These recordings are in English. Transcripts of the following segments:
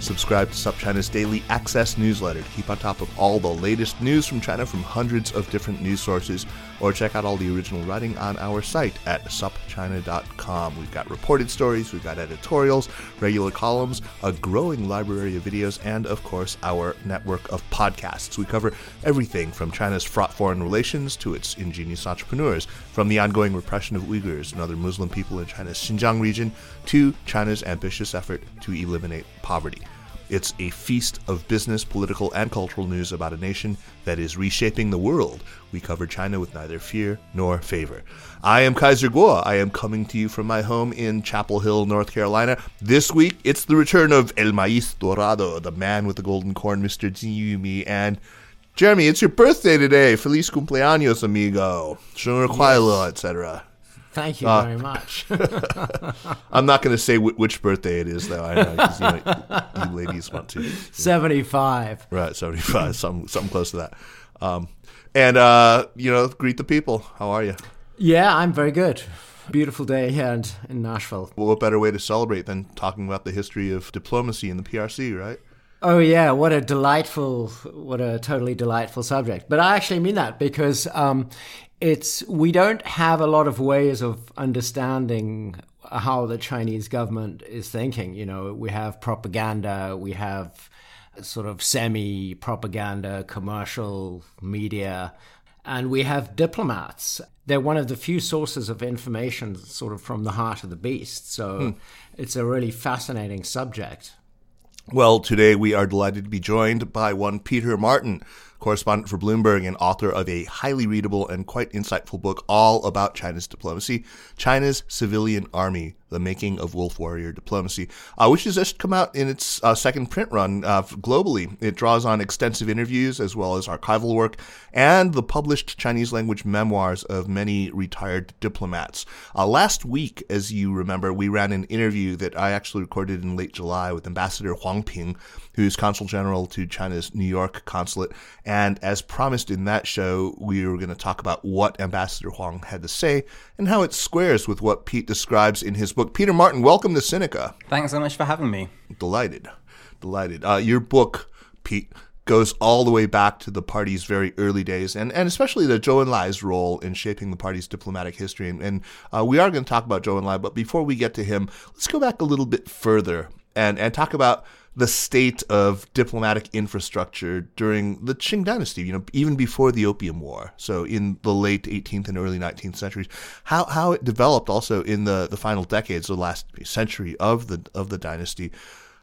Subscribe to SupChina's daily access newsletter to keep on top of all the latest news from China from hundreds of different news sources, or check out all the original writing on our site at supchina.com. We've got reported stories, we've got editorials, regular columns, a growing library of videos, and of course, our network of podcasts. We cover everything from China's fraught foreign relations to its ingenious entrepreneurs, from the ongoing repression of Uyghurs and other Muslim people in China's Xinjiang region to China's ambitious effort to eliminate poverty. It's a feast of business, political, and cultural news about a nation that is reshaping the world. We cover China with neither fear nor favor. I am Kaiser Kuo. I am coming to you from my home in Chapel Hill, North Carolina. This week, it's the return of El Maíz Dorado, the man with the golden corn, Mr. Jin Yumi, and Jeremy, it's your birthday today. Feliz cumpleaños, amigo. Shunra Kwailo, yes. etc. Thank you uh, very much. I'm not going to say w- which birthday it is, though. I know, cause, you, know, you ladies want to. 75. Right, 75, something, something close to that. Um, and, uh, you know, greet the people. How are you? Yeah, I'm very good. Beautiful day here in, in Nashville. Well, what better way to celebrate than talking about the history of diplomacy in the PRC, right? Oh yeah, what a delightful, what a totally delightful subject. But I actually mean that because um, it's we don't have a lot of ways of understanding how the Chinese government is thinking. You know, we have propaganda, we have sort of semi propaganda, commercial media, and we have diplomats. They're one of the few sources of information sort of from the heart of the beast. So hmm. it's a really fascinating subject. Well, today we are delighted to be joined by one Peter Martin correspondent for Bloomberg and author of a highly readable and quite insightful book all about China's diplomacy, China's Civilian Army the Making of Wolf Warrior Diplomacy, uh, which has just come out in its uh, second print run uh, globally. It draws on extensive interviews as well as archival work and the published Chinese language memoirs of many retired diplomats. Uh, last week, as you remember, we ran an interview that I actually recorded in late July with Ambassador Huang Ping, who's Consul General to China's New York consulate. And as promised in that show, we were going to talk about what Ambassador Huang had to say and how it squares with what Pete describes in his book. Peter Martin, welcome to Sinica. Thanks so much for having me. Delighted. Delighted. Uh, your book, Pete, goes all the way back to the party's very early days, and, and especially the Zhou Enlai's role in shaping the party's diplomatic history. And, and uh, we are going to talk about Zhou Enlai, but before we get to him, let's go back a little bit further and, and talk about the state of diplomatic infrastructure during the Qing dynasty, you know, even before the Opium War. So in the late 18th and early 19th centuries, how, how it developed also in the, the final decades, the last century of the of the dynasty,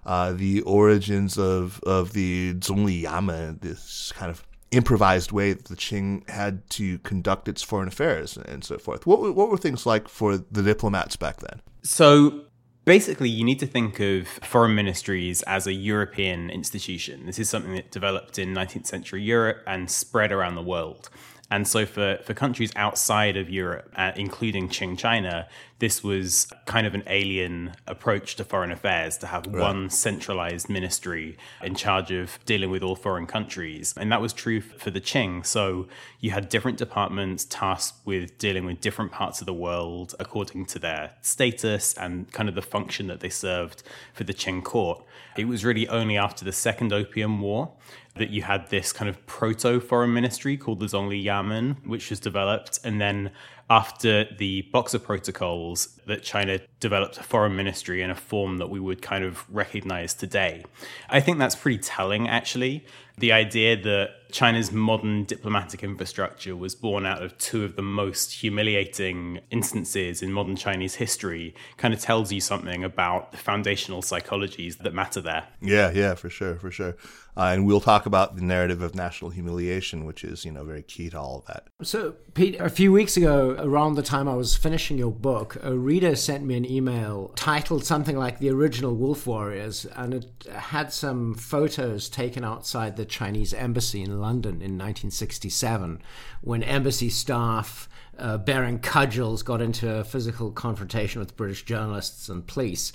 uh, the origins of, of the Zongli Yamen, this kind of improvised way that the Qing had to conduct its foreign affairs and so forth. What, what were things like for the diplomats back then? So Basically, you need to think of foreign ministries as a European institution. This is something that developed in 19th century Europe and spread around the world. And so, for, for countries outside of Europe, uh, including Qing China, this was kind of an alien approach to foreign affairs to have right. one centralized ministry in charge of dealing with all foreign countries. And that was true for the Qing. So, you had different departments tasked with dealing with different parts of the world according to their status and kind of the function that they served for the Qing court. It was really only after the Second Opium War that you had this kind of proto foreign ministry called the Zongli Yamen, which was developed. And then after the Boxer Protocols, that China developed a foreign ministry in a form that we would kind of recognize today. I think that's pretty telling, actually. The idea that China's modern diplomatic infrastructure was born out of two of the most humiliating instances in modern Chinese history kind of tells you something about the foundational psychologies that matter there. Yeah, yeah, for sure, for sure. Uh, and we'll talk about the narrative of national humiliation, which is, you know, very key to all of that. So, Pete, a few weeks ago, around the time I was finishing your book, a reader sent me an email titled something like The Original Wolf Warriors, and it had some photos taken outside the Chinese embassy in London in 1967 when embassy staff uh, bearing cudgels got into a physical confrontation with British journalists and police.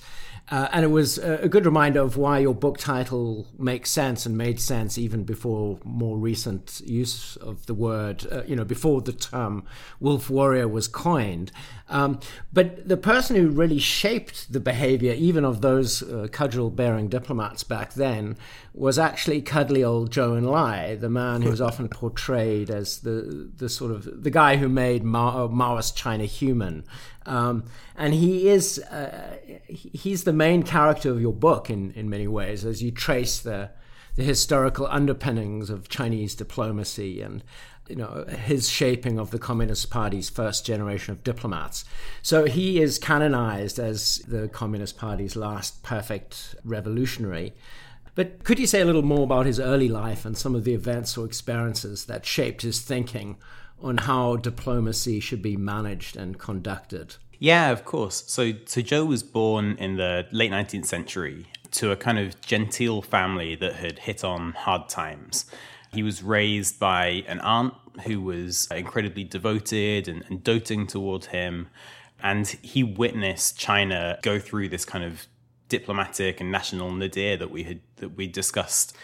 Uh, and it was a good reminder of why your book title makes sense and made sense even before more recent use of the word, uh, you know, before the term wolf warrior was coined. Um, but the person who really shaped the behavior, even of those uh, cudgel bearing diplomats back then, was actually cuddly old Zhou Enlai, the man who was often portrayed as the, the sort of the guy who made Mao, Maoist China human. Um, and he is uh, he's the main character of your book in, in many ways as you trace the the historical underpinnings of Chinese diplomacy and you know his shaping of the Communist Party's first generation of diplomats. So he is canonized as the Communist Party's last perfect revolutionary. But could you say a little more about his early life and some of the events or experiences that shaped his thinking on how diplomacy should be managed and conducted. Yeah, of course. So, so Zhou was born in the late 19th century to a kind of genteel family that had hit on hard times. He was raised by an aunt who was incredibly devoted and, and doting toward him. And he witnessed China go through this kind of diplomatic and national nadir that we had that we discussed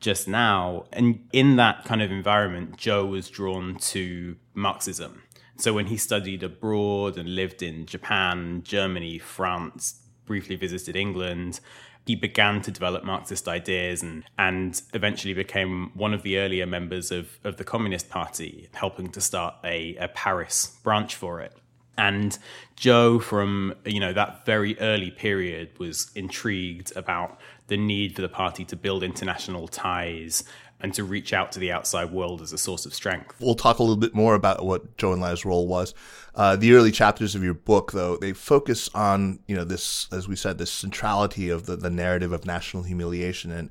just now. And in that kind of environment, Zhou was drawn to Marxism. So when he studied abroad and lived in Japan, Germany, France, briefly visited England, he began to develop Marxist ideas and, and eventually became one of the earlier members of, of the Communist Party, helping to start a, a Paris branch for it. And Zhou, from you know that very early period, was intrigued about the need for the party to build international ties and to reach out to the outside world as a source of strength. We'll talk a little bit more about what Zhou Enlai's role was. Uh, the early chapters of your book, though, they focus on you know this, as we said, this centrality of the, the narrative of national humiliation and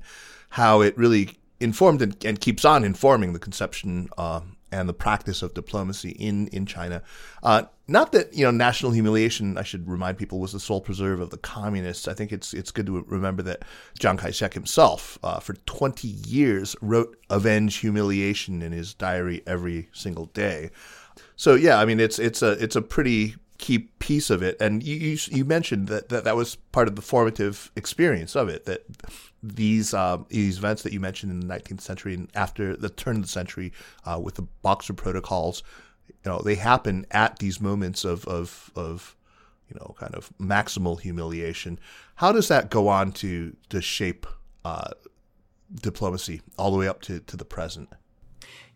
how it really informed and, and keeps on informing the conception uh, and the practice of diplomacy in in China. Uh, not that you know national humiliation. I should remind people was the sole preserve of the communists. I think it's it's good to remember that Chiang Kai-shek himself, uh, for 20 years, wrote "Avenge Humiliation" in his diary every single day. So yeah, I mean it's it's a it's a pretty key piece of it. And you, you, you mentioned that, that that was part of the formative experience of it. That these uh, these events that you mentioned in the 19th century and after the turn of the century uh, with the Boxer protocols, you know, they happen at these moments of of of you know kind of maximal humiliation. How does that go on to to shape uh, diplomacy all the way up to, to the present?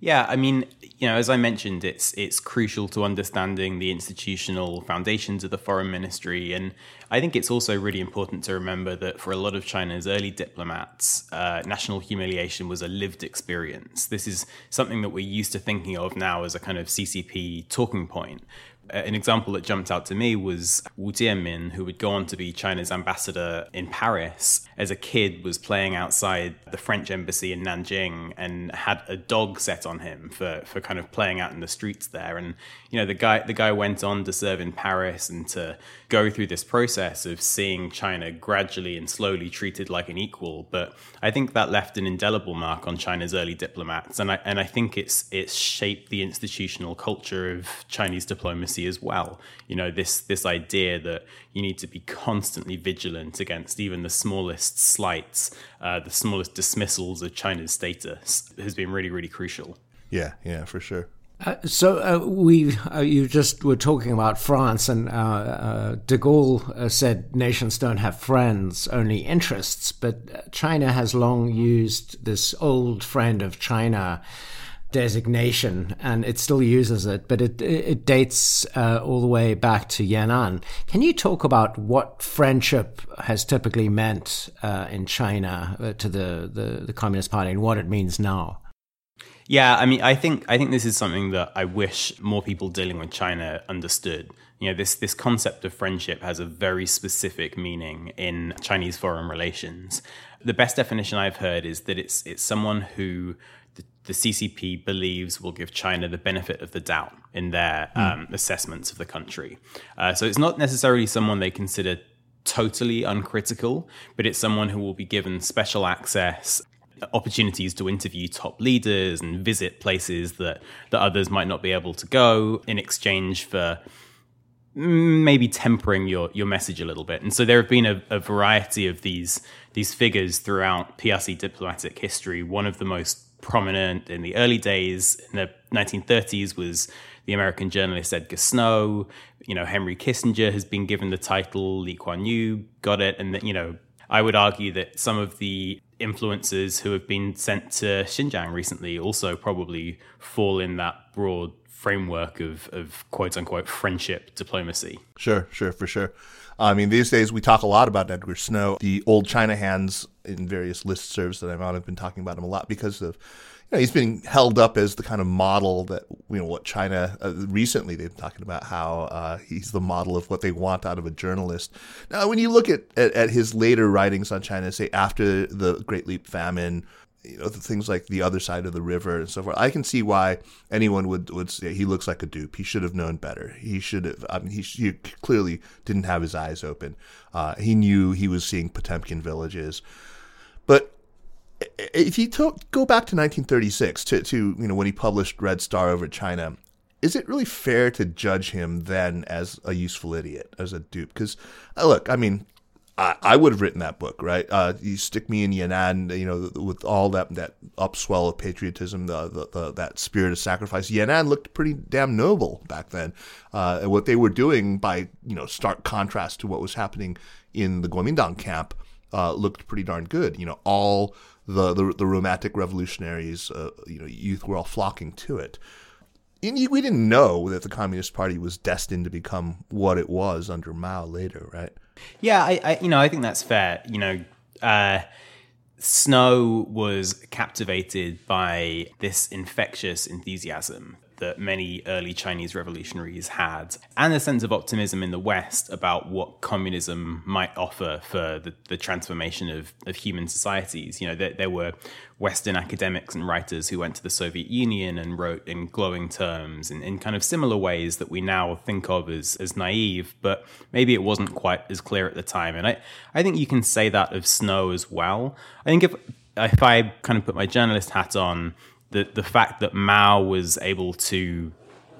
Yeah, I mean, you know, as I mentioned, it's it's crucial to understanding the institutional foundations of the foreign ministry, and I think it's also really important to remember that for a lot of China's early diplomats, uh, national humiliation was a lived experience. This is something that we're used to thinking of now as a kind of CCP talking point, an example that jumped out to me was Wu Jianmin, who would go on to be China's ambassador in Paris. As a kid, was playing outside the French embassy in Nanjing and had a dog set on him for, for kind of playing out in the streets there. And you know, the guy the guy went on to serve in Paris and to go through this process of seeing China gradually and slowly treated like an equal. But I think that left an indelible mark on China's early diplomats, and I and I think it's it's shaped the institutional culture of Chinese diplomacy as well. You know, this this idea that you need to be constantly vigilant against even the smallest slights, uh, the smallest dismissals of China's status has been really, really crucial. Yeah, yeah, for sure. Uh, so uh, we, uh, you just were talking about France, and uh, uh, De Gaulle uh, said nations don't have friends, only interests. But China has long used this old friend of China designation, and it still uses it, but it it dates uh, all the way back to Yan'an. Can you talk about what friendship has typically meant uh, in China uh, to the, the, the Communist Party and what it means now? Yeah, I mean, I think I think this is something that I wish more people dealing with China understood. You know, this this concept of friendship has a very specific meaning in Chinese foreign relations. The best definition I've heard is that it's it's someone who the, the CCP believes will give China the benefit of the doubt in their mm. um, assessments of the country. Uh, so it's not necessarily someone they consider totally uncritical, but it's someone who will be given special access opportunities to interview top leaders and visit places that, that others might not be able to go in exchange for maybe tempering your, your message a little bit. And so there have been a, a variety of these these figures throughout PRC diplomatic history. One of the most prominent in the early days in the 1930s was the American journalist Edgar Snow. You know, Henry Kissinger has been given the title. Lee Kuan Yew got it, and you know, I would argue that some of the influencers who have been sent to Xinjiang recently also probably fall in that broad framework of, of quote unquote friendship diplomacy. Sure, sure, for sure. I mean, these days we talk a lot about Edgar Snow, the old China hands in various listservs that I'm on have been talking about him a lot because of you know, he's been held up as the kind of model that you know what China uh, recently they've been talking about how uh, he's the model of what they want out of a journalist. Now, when you look at, at, at his later writings on China, say after the Great Leap Famine, you know the things like the other side of the river and so forth. I can see why anyone would would say he looks like a dupe. He should have known better. He should have. I mean, he, he clearly didn't have his eyes open. Uh, he knew he was seeing Potemkin villages, but if you go back to 1936 to, to you know when he published Red Star over China, is it really fair to judge him then as a useful idiot, as a dupe? Because uh, look, I mean, I, would have written that book, right? Uh, you stick me in Yan'an, you know, with all that that upswell of patriotism, the, the, the that spirit of sacrifice. Yan'an looked pretty damn noble back then. Uh, what they were doing, by you know, stark contrast to what was happening in the Kuomintang camp, uh, looked pretty darn good. You know, all the the, the romantic revolutionaries, uh, you know, youth were all flocking to it. We didn't know that the Communist Party was destined to become what it was under Mao later, right? Yeah, I, I you know I think that's fair. You know, uh, Snow was captivated by this infectious enthusiasm that many early Chinese revolutionaries had, and a sense of optimism in the West about what communism might offer for the, the transformation of, of human societies. You know, there, there, were Western academics and writers who went to the Soviet Union and wrote in glowing terms in, in kind of similar ways that we now think of as, as naive, but maybe it wasn't quite as clear at the time. And I, I think you can say that of Snow as well. I think if if I kind of put my journalist hat on, the the fact that Mao was able to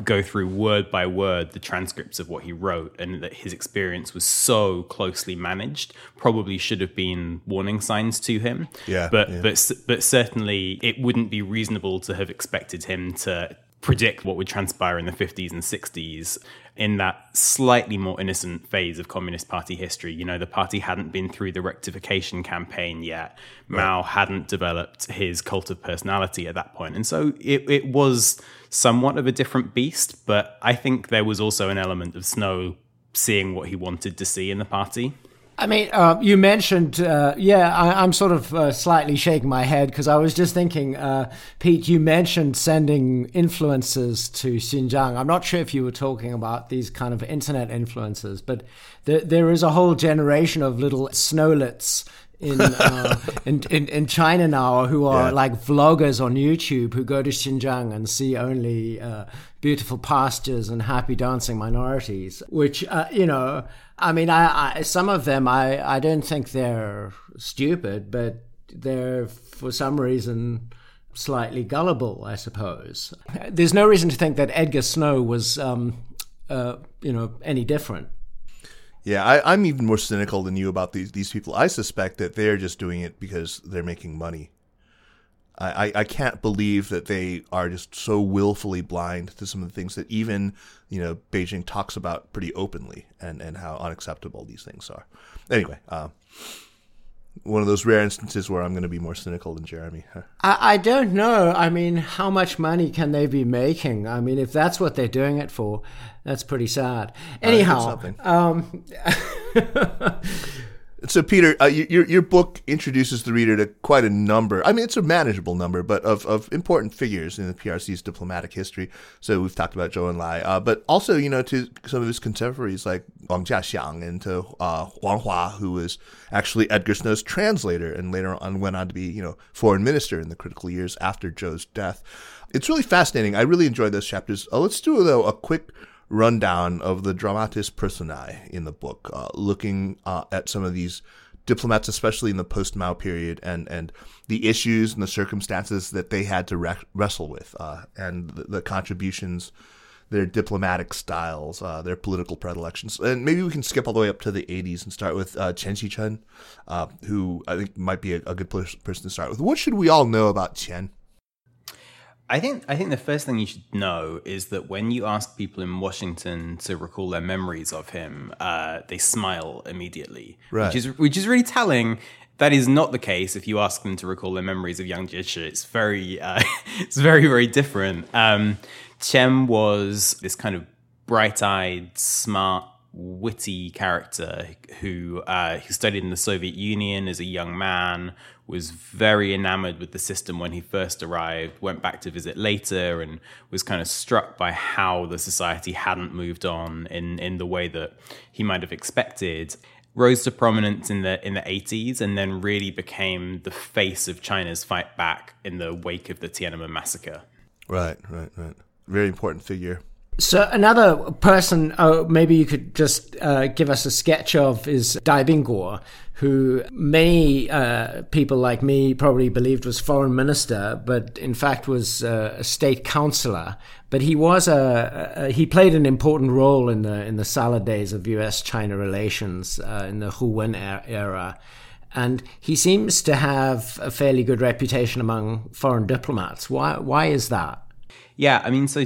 go through word by word the transcripts of what he wrote and that his experience was so closely managed probably should have been warning signs to him yeah but yeah. but but certainly it wouldn't be reasonable to have expected him to predict what would transpire in the 50s and 60s in that slightly more innocent phase of Communist Party history. You know, the party hadn't been through the rectification campaign yet. Right. Mao hadn't developed his cult of personality at that point. And so it, it was somewhat of a different beast, but I think there was also an element of Snow seeing what he wanted to see in the party. I mean, uh, you mentioned, uh, yeah, I, am sort of uh, slightly shaking my head because I was just thinking, uh, Pete, you mentioned sending influencers to Xinjiang. I'm not sure if you were talking about these kind of internet influencers, but there, there is a whole generation of little snowlets in, uh, in, in, in China now who are yeah. like vloggers on YouTube who go to Xinjiang and see only uh, beautiful pastures and happy dancing minorities, which uh, you know I mean, I, I, some of them I, I don't think they're stupid, but they're for some reason slightly gullible, I suppose. There's no reason to think that Edgar Snow was, um, uh, you know, any different. Yeah, I, am even more cynical than you about these these people. I suspect that they're just doing it because they're making money. I, I can't believe that they are just so willfully blind to some of the things that even you know Beijing talks about pretty openly and, and how unacceptable these things are. Anyway, uh, one of those rare instances where I'm going to be more cynical than Jeremy. I, I don't know. I mean, how much money can they be making? I mean, if that's what they're doing it for, that's pretty sad. Anyhow, um, So, Peter, uh, your your book introduces the reader to quite a number. I mean, it's a manageable number, but of, of important figures in the PRC's diplomatic history. So we've talked about Zhou Enlai, uh, but also you know to some of his contemporaries like Wang Jiaxiang and to uh, Huang Hua, who was actually Edgar Snow's translator and later on went on to be you know foreign minister in the critical years after Zhou's death. It's really fascinating. I really enjoyed those chapters. Uh, let's do though a quick rundown of the dramatis personae in the book, uh, looking uh, at some of these diplomats, especially in the post Mao period, and, and the issues and the circumstances that they had to re- wrestle with, uh, and the, the, contributions, their diplomatic styles, uh, their political predilections. And maybe we can skip all the way up to the 80s and start with uh, Qian Qichen, uh, who I think might be a, a good person to start with. What should we all know about Qian? I think I think the first thing you should know is that when you ask people in Washington to recall their memories of him, uh, they smile immediately, right. which is which is really telling. That is not the case if you ask them to recall their memories of Yang Jiechi. It's very uh, it's very very different. Um, Qian was this kind of bright-eyed, smart, witty character who uh, who studied in the Soviet Union as a young man, was very enamored with the system when he first arrived, went back to visit later, and was kind of struck by how the society hadn't moved on in, in the way that he might have expected. Rose to prominence in the in the 80s and then really became the face of China's fight back in the wake of the Tiananmen massacre. Right, right, right. Very important figure. So another person, oh, maybe you could just uh, give us a sketch of is Dai Bingguo, who many uh, people like me probably believed was foreign minister, but in fact was uh, a state counselor. But he was a, a, he played an important role in the in the salad days of U.S.-China relations uh, in the Hu Wen era. And he seems to have a fairly good reputation among foreign diplomats. Why? Why is that? Yeah, I mean, so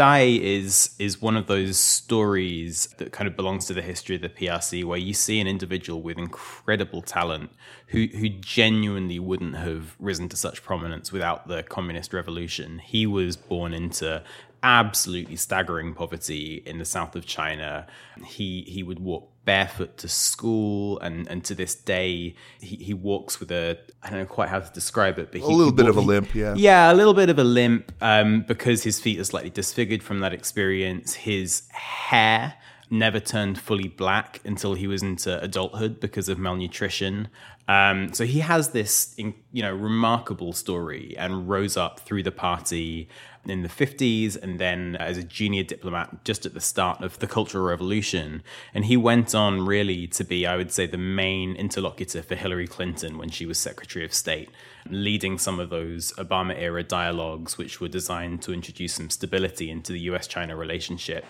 Dai is is one of those stories that kind of belongs to the history of the PRC, where you see an individual with incredible talent who who genuinely wouldn't have risen to such prominence without the communist revolution. He was born into absolutely staggering poverty in the south of China. He he would walk barefoot to school, and, and to this day he, he walks with a I don't know quite how to describe it, but he's a little bit of a limp, yeah, yeah, a little bit of a limp, um, because his feet are slightly disfigured from that experience. His hair never turned fully black until he was into adulthood because of malnutrition. Um, so he has this, you know, remarkable story and rose up through the party in the 50s and then as a junior diplomat just at the start of the Cultural Revolution. And he went on really to be, I would say, the main interlocutor for Hillary Clinton when she was Secretary of State, leading some of those Obama era dialogues, which were designed to introduce some stability into the US China relationship.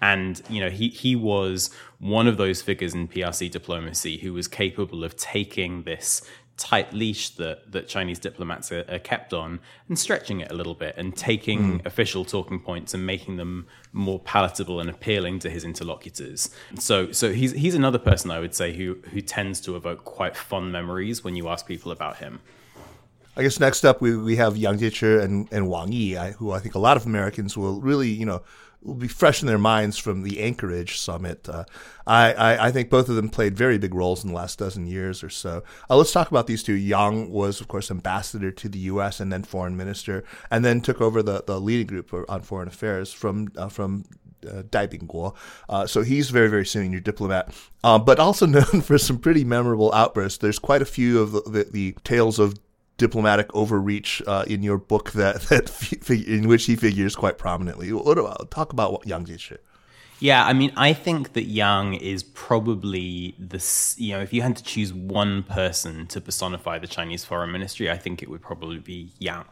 And, you know, he, he was one of those figures in PRC diplomacy who was capable of taking this tight leash that, that Chinese diplomats are, are, kept on and stretching it a little bit and taking mm. official talking points and making them more palatable and appealing to his interlocutors. So so he's he's another person I would say who who tends to evoke quite fond memories when you ask people about him. I guess next up we, we have Yang Jiechi and, and Wang Yi, who I think a lot of Americans will really, you know, will be fresh in their minds from the Anchorage summit. Uh, I, I, I, think both of them played very big roles in the last dozen years or so. Uh, let's talk about these two. Yang was, of course, ambassador to the U.S. and then foreign minister, and then took over the, the leading group on foreign affairs from uh, from uh, Dai Bingguo. Uh, so he's very, very senior diplomat, uh, but also known for some pretty memorable outbursts. There's quite a few of the, the, the tales of diplomatic overreach uh, in your book that that in which he figures quite prominently. What about talk about Yang Jiechi? Yeah, I mean, I think that Yang is probably the you know if you had to choose one person to personify the Chinese foreign ministry, I think it would probably be Yang.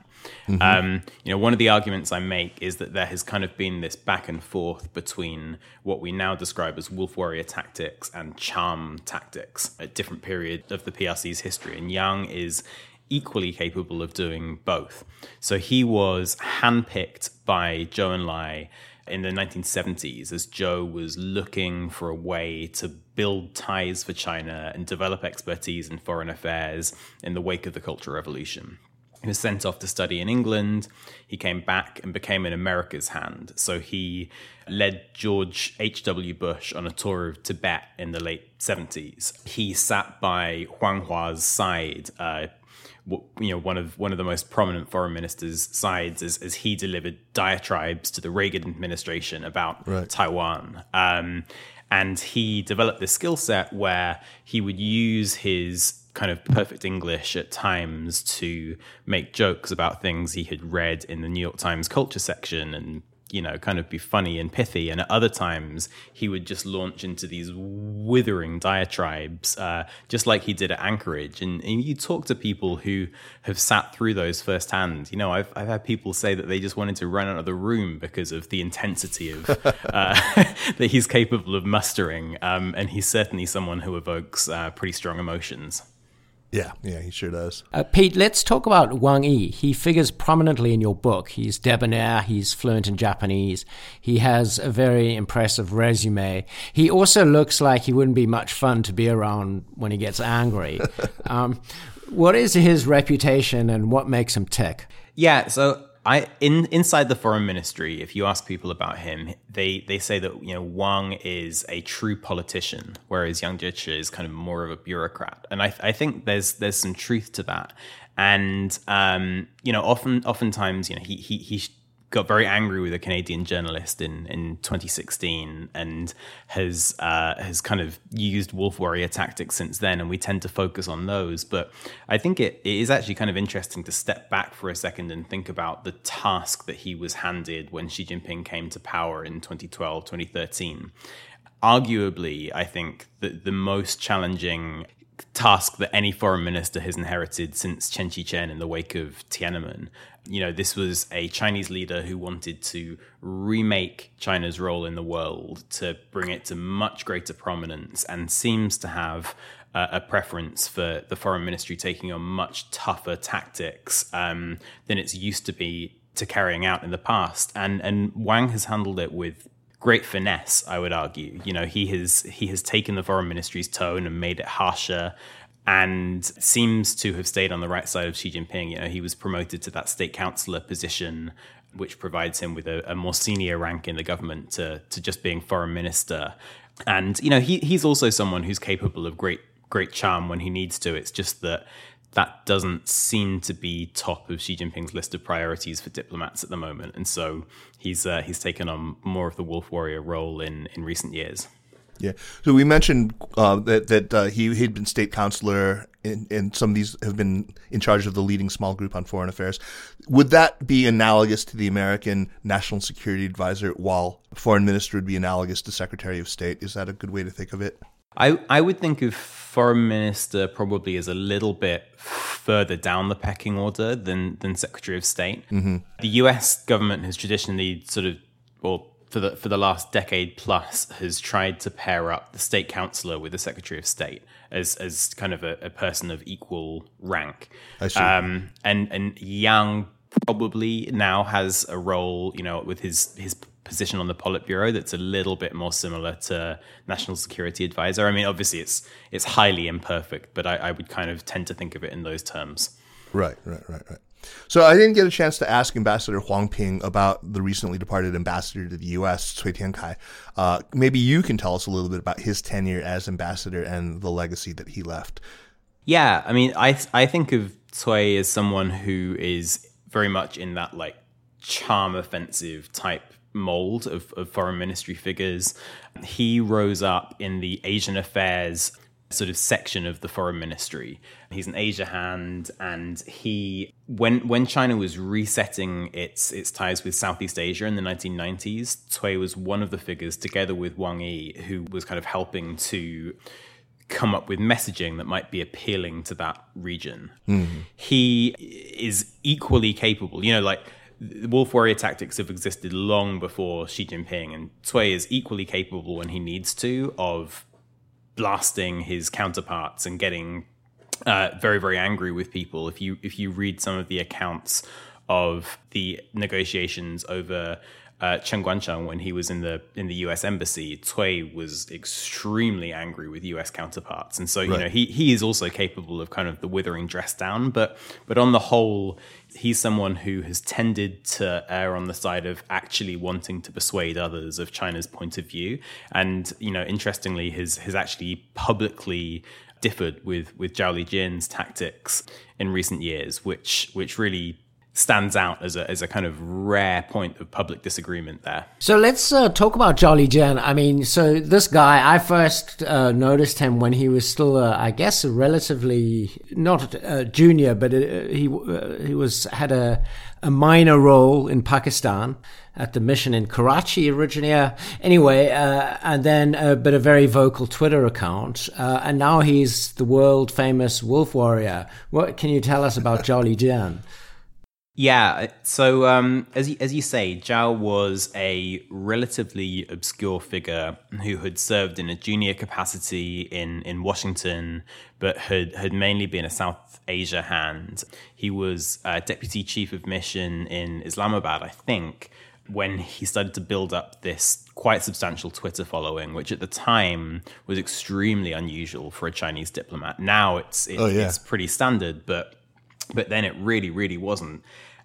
Mm-hmm. Um, you know, one of the arguments I make is that there has kind of been this back and forth between what we now describe as wolf warrior tactics and charm tactics at different periods of the PRC's history. And Yang is equally capable of doing both. So he was handpicked by Zhou Enlai in the 1970s as Zhou was looking for a way to build ties for China and develop expertise in foreign affairs in the wake of the Cultural Revolution. He was sent off to study in England. He came back and became an America's hand. So he led George H.W. Bush on a tour of Tibet in the late 70s. He sat by Huang Hua's side. Uh, you know one of one of the most prominent foreign ministers' sides as, as he delivered diatribes to the Reagan administration about right. Taiwan. Um, and he developed this skill set where he would use his kind of perfect English at times to make jokes about things he had read in the New York Times culture section and you know, kind of be funny and pithy. And at other times, he would just launch into these withering diatribes, uh, just like he did at Anchorage. And, and, you talk to people who have sat through those firsthand. You know, I've, I've had people say that they just wanted to run out of the room because of the intensity of uh, that he's capable of mustering. Um, and he's certainly someone who evokes uh, pretty strong emotions. Yeah, yeah, he sure does. Uh, Pete, let's talk about Wang Yi. He figures prominently in your book. He's debonair, he's fluent in Japanese, he has a very impressive resume. He also looks like he wouldn't be much fun to be around when he gets angry. um, what is his reputation and what makes him tick? Yeah, so I in inside the foreign ministry, if you ask people about him, they they say that you know Wang is a true politician, whereas Yang Jiechi is kind of more of a bureaucrat, and I I think there's there's some truth to that, and um, you know often oftentimes you know he he he got very angry with a Canadian journalist in, in 2016 and has uh, has kind of used wolf warrior tactics since then, and we tend to focus on those. But I think it, it is actually kind of interesting to step back for a second and think about the task that he was handed when Xi Jinping came to power in 2012, 2013. Arguably, I think that the most challenging task that any foreign minister has inherited since Qian Qichen in the wake of Tiananmen. You know, this was a Chinese leader who wanted to remake China's role in the world, to bring it to much greater prominence, and seems to have uh, a preference for the foreign ministry taking on much tougher tactics um, than it's used to be to carrying out in the past. And and Wang has handled it with great finesse, I would argue. You know, he has he has taken the foreign ministry's tone and made it harsher and seems to have stayed on the right side of Xi Jinping. You know, he was promoted to that state councillor position, which provides him with a, a, more senior rank in the government to to just being foreign minister. And you know, he he's also someone who's capable of great great charm when he needs to. It's just that that doesn't seem to be top of Xi Jinping's list of priorities for diplomats at the moment, and so he's uh, he's taken on more of the wolf warrior role in in recent years. Yeah. So we mentioned uh, that that uh, he had been state councilor, and, and some of these have been in charge of the leading small group on foreign affairs. Would that be analogous to the American national security advisor, while foreign minister would be analogous to secretary of state? Is that a good way to think of it? I, I would think of foreign minister probably as a little bit further down the pecking order than than Secretary of State. Mm-hmm. The U.S. government has traditionally sort of, well, for the for the last decade plus, has tried to pair up the state councilor with the Secretary of State as as kind of a, a person of equal rank. Um, and and Yang probably now has a role, you know, with his his position on the Politburo that's a little bit more similar to National Security Advisor. I mean, obviously it's it's highly imperfect, but I, I would kind of tend to think of it in those terms. Right, right, right, right. So I didn't get a chance to ask Ambassador Huang Ping about the recently departed ambassador to the U.S., Cui Tiankai. Uh, maybe you can tell us a little bit about his tenure as ambassador and the legacy that he left. Yeah, I mean, I I think of Cui as someone who is very much in that like charm offensive type mold of, of foreign ministry figures. He rose up in the Asian affairs sort of section of the foreign ministry. He's an Asia hand, and he when when China was resetting its its ties with Southeast Asia in the 1990s, Cui was one of the figures, together with Wang Yi, who was kind of helping to come up with messaging that might be appealing to that region. Mm-hmm. He is equally capable, you know, like wolf warrior tactics have existed long before Xi Jinping, and Cui is equally capable when he needs to of blasting his counterparts and getting uh, very very angry with people. If you if you read some of the accounts of the negotiations over uh, Chen Guangcheng, when he was in the in the U.S. embassy, Cui was extremely angry with U.S. counterparts, and so you Right. know he he is also capable of kind of the withering dress down, but but on the whole, he's someone who has tended to err on the side of actually wanting to persuade others of China's point of view, and you know interestingly, has has actually publicly differed with with Zhao Lijian's tactics in recent years, which which really stands out as a as a kind of rare point of public disagreement there. So let's uh, talk about Zhao Lijian. I mean, so this guy, I first uh, noticed him when he was still, uh, I guess, a relatively not uh, junior, but uh, he uh, he was had a a minor role in Pakistan at the mission in Karachi originally. Uh, anyway, uh, and then uh, but a very vocal Twitter account, uh, and now he's the world famous wolf warrior. What can you tell us about Zhao Lijian? Yeah, so um, as you, as you say, Zhao was a relatively obscure figure who had served in a junior capacity in, in Washington, but had, had mainly been a South Asia hand. He was uh, deputy chief of mission in Islamabad, I think, when he started to build up this quite substantial Twitter following, which at the time was extremely unusual for a Chinese diplomat. Now it's it, Oh, yeah. it's pretty standard, but but then it really, really wasn't.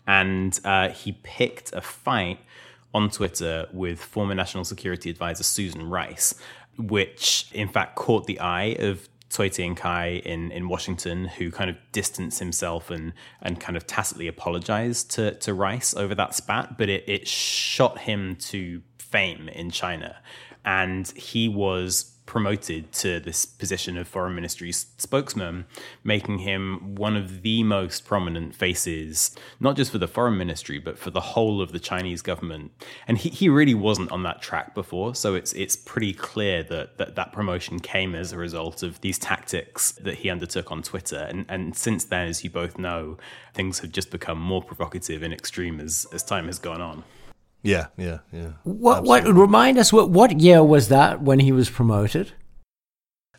And uh, he picked a fight on Twitter with former National Security Advisor Susan Rice, which in fact caught the eye of Cui Tiankai in, in Washington, who kind of distanced himself and and kind of tacitly apologized to, to Rice over that spat, but it, it shot him to fame in China. And he was promoted to this position of foreign ministry spokesman, making him one of the most prominent faces, not just for the foreign ministry, but for the whole of the Chinese government. And he, he really wasn't on that track before. So it's it's pretty clear that, that that promotion came as a result of these tactics that he undertook on Twitter. And, and since then, as you both know, things have just become more provocative and extreme as, as time has gone on. Yeah, yeah, yeah. What what remind us what what year was that when he was promoted?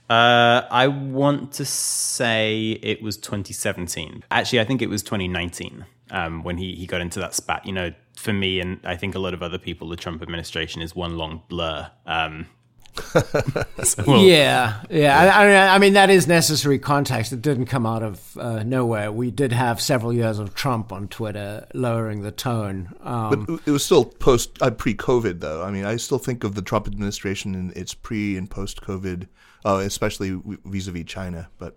Uh, I want to say it was 2017. Actually, I think it was 2019 um, when he, he got into that spat. You know, for me and I think a lot of other people, the Trump administration is one long blur. Um, so we'll- yeah, yeah. I, I, mean, I mean that is necessary context. It didn't come out of uh, nowhere. We did have several years of Trump on Twitter lowering the tone. Um, But it was still post uh, pre-COVID though. I mean, I still think of the Trump administration in its pre and post-COVID, uh, especially vis-a-vis China. But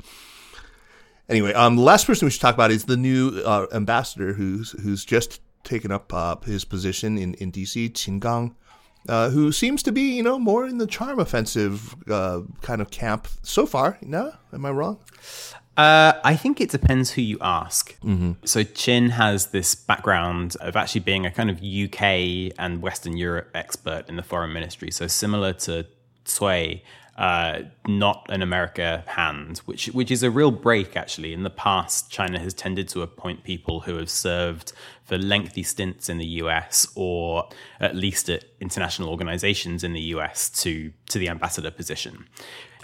anyway, um, the last person we should talk about is the new uh, ambassador who's who's just taken up uh, his position in in DC, Qin Gang. Uh, who seems to be, you know, more in the charm offensive uh, kind of camp so far? No, am I wrong? Uh, I think it depends who you ask. So Qin has this background of actually being a kind of UK and Western Europe expert in the foreign ministry. So similar to Cui, uh, not an America hand, which which is a real break actually. In the past, China has tended to appoint people who have served for lengthy stints in the US or at least at international organizations in the US to to the ambassador position.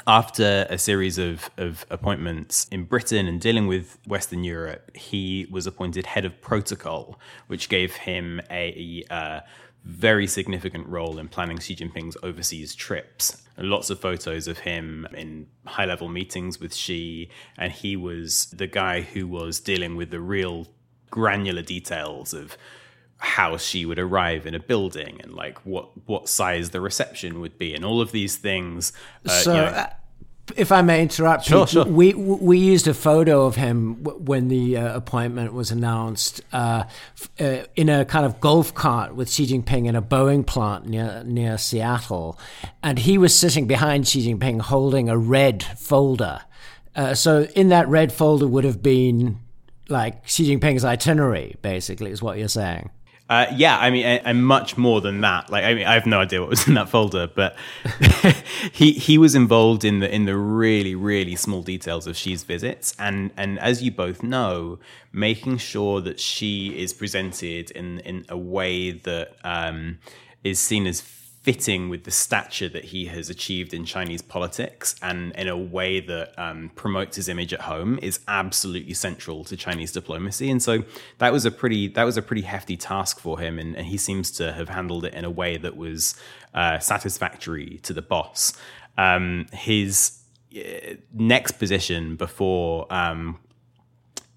After a series of, of appointments in Britain and dealing with Western Europe, he was appointed head of protocol, which gave him a uh, very significant role in planning Xi Jinping's overseas trips. Lots of photos of him in high level meetings with Xi, and he was the guy who was dealing with the real granular details of how Xi would arrive in a building and like what what size the reception would be and all of these things uh, so, you know, uh, if I may interrupt, Sure, Pete, sure. we we used a photo of him w- when the uh, appointment was announced uh, f- uh, in a kind of golf cart with Xi Jinping in a Boeing plant near near Seattle, and he was sitting behind Xi Jinping holding a red folder. Uh, so in that red folder would have been like Xi Jinping's itinerary, basically, is what you're saying. Uh, yeah, I mean, and, much more than that. Like, I mean, I have no idea what was in that folder, but he he was involved in the in the really really small details of Xi's visits, and and as you both know, making sure that she is presented in in a way that um, is seen as fitting with the stature that he has achieved in Chinese politics and in a way that um, promotes his image at home is absolutely central to Chinese diplomacy. And so that was a pretty that was a pretty hefty task for him, and, and he seems to have handled it in a way that was uh, satisfactory to the boss. Um, his uh, next position before um,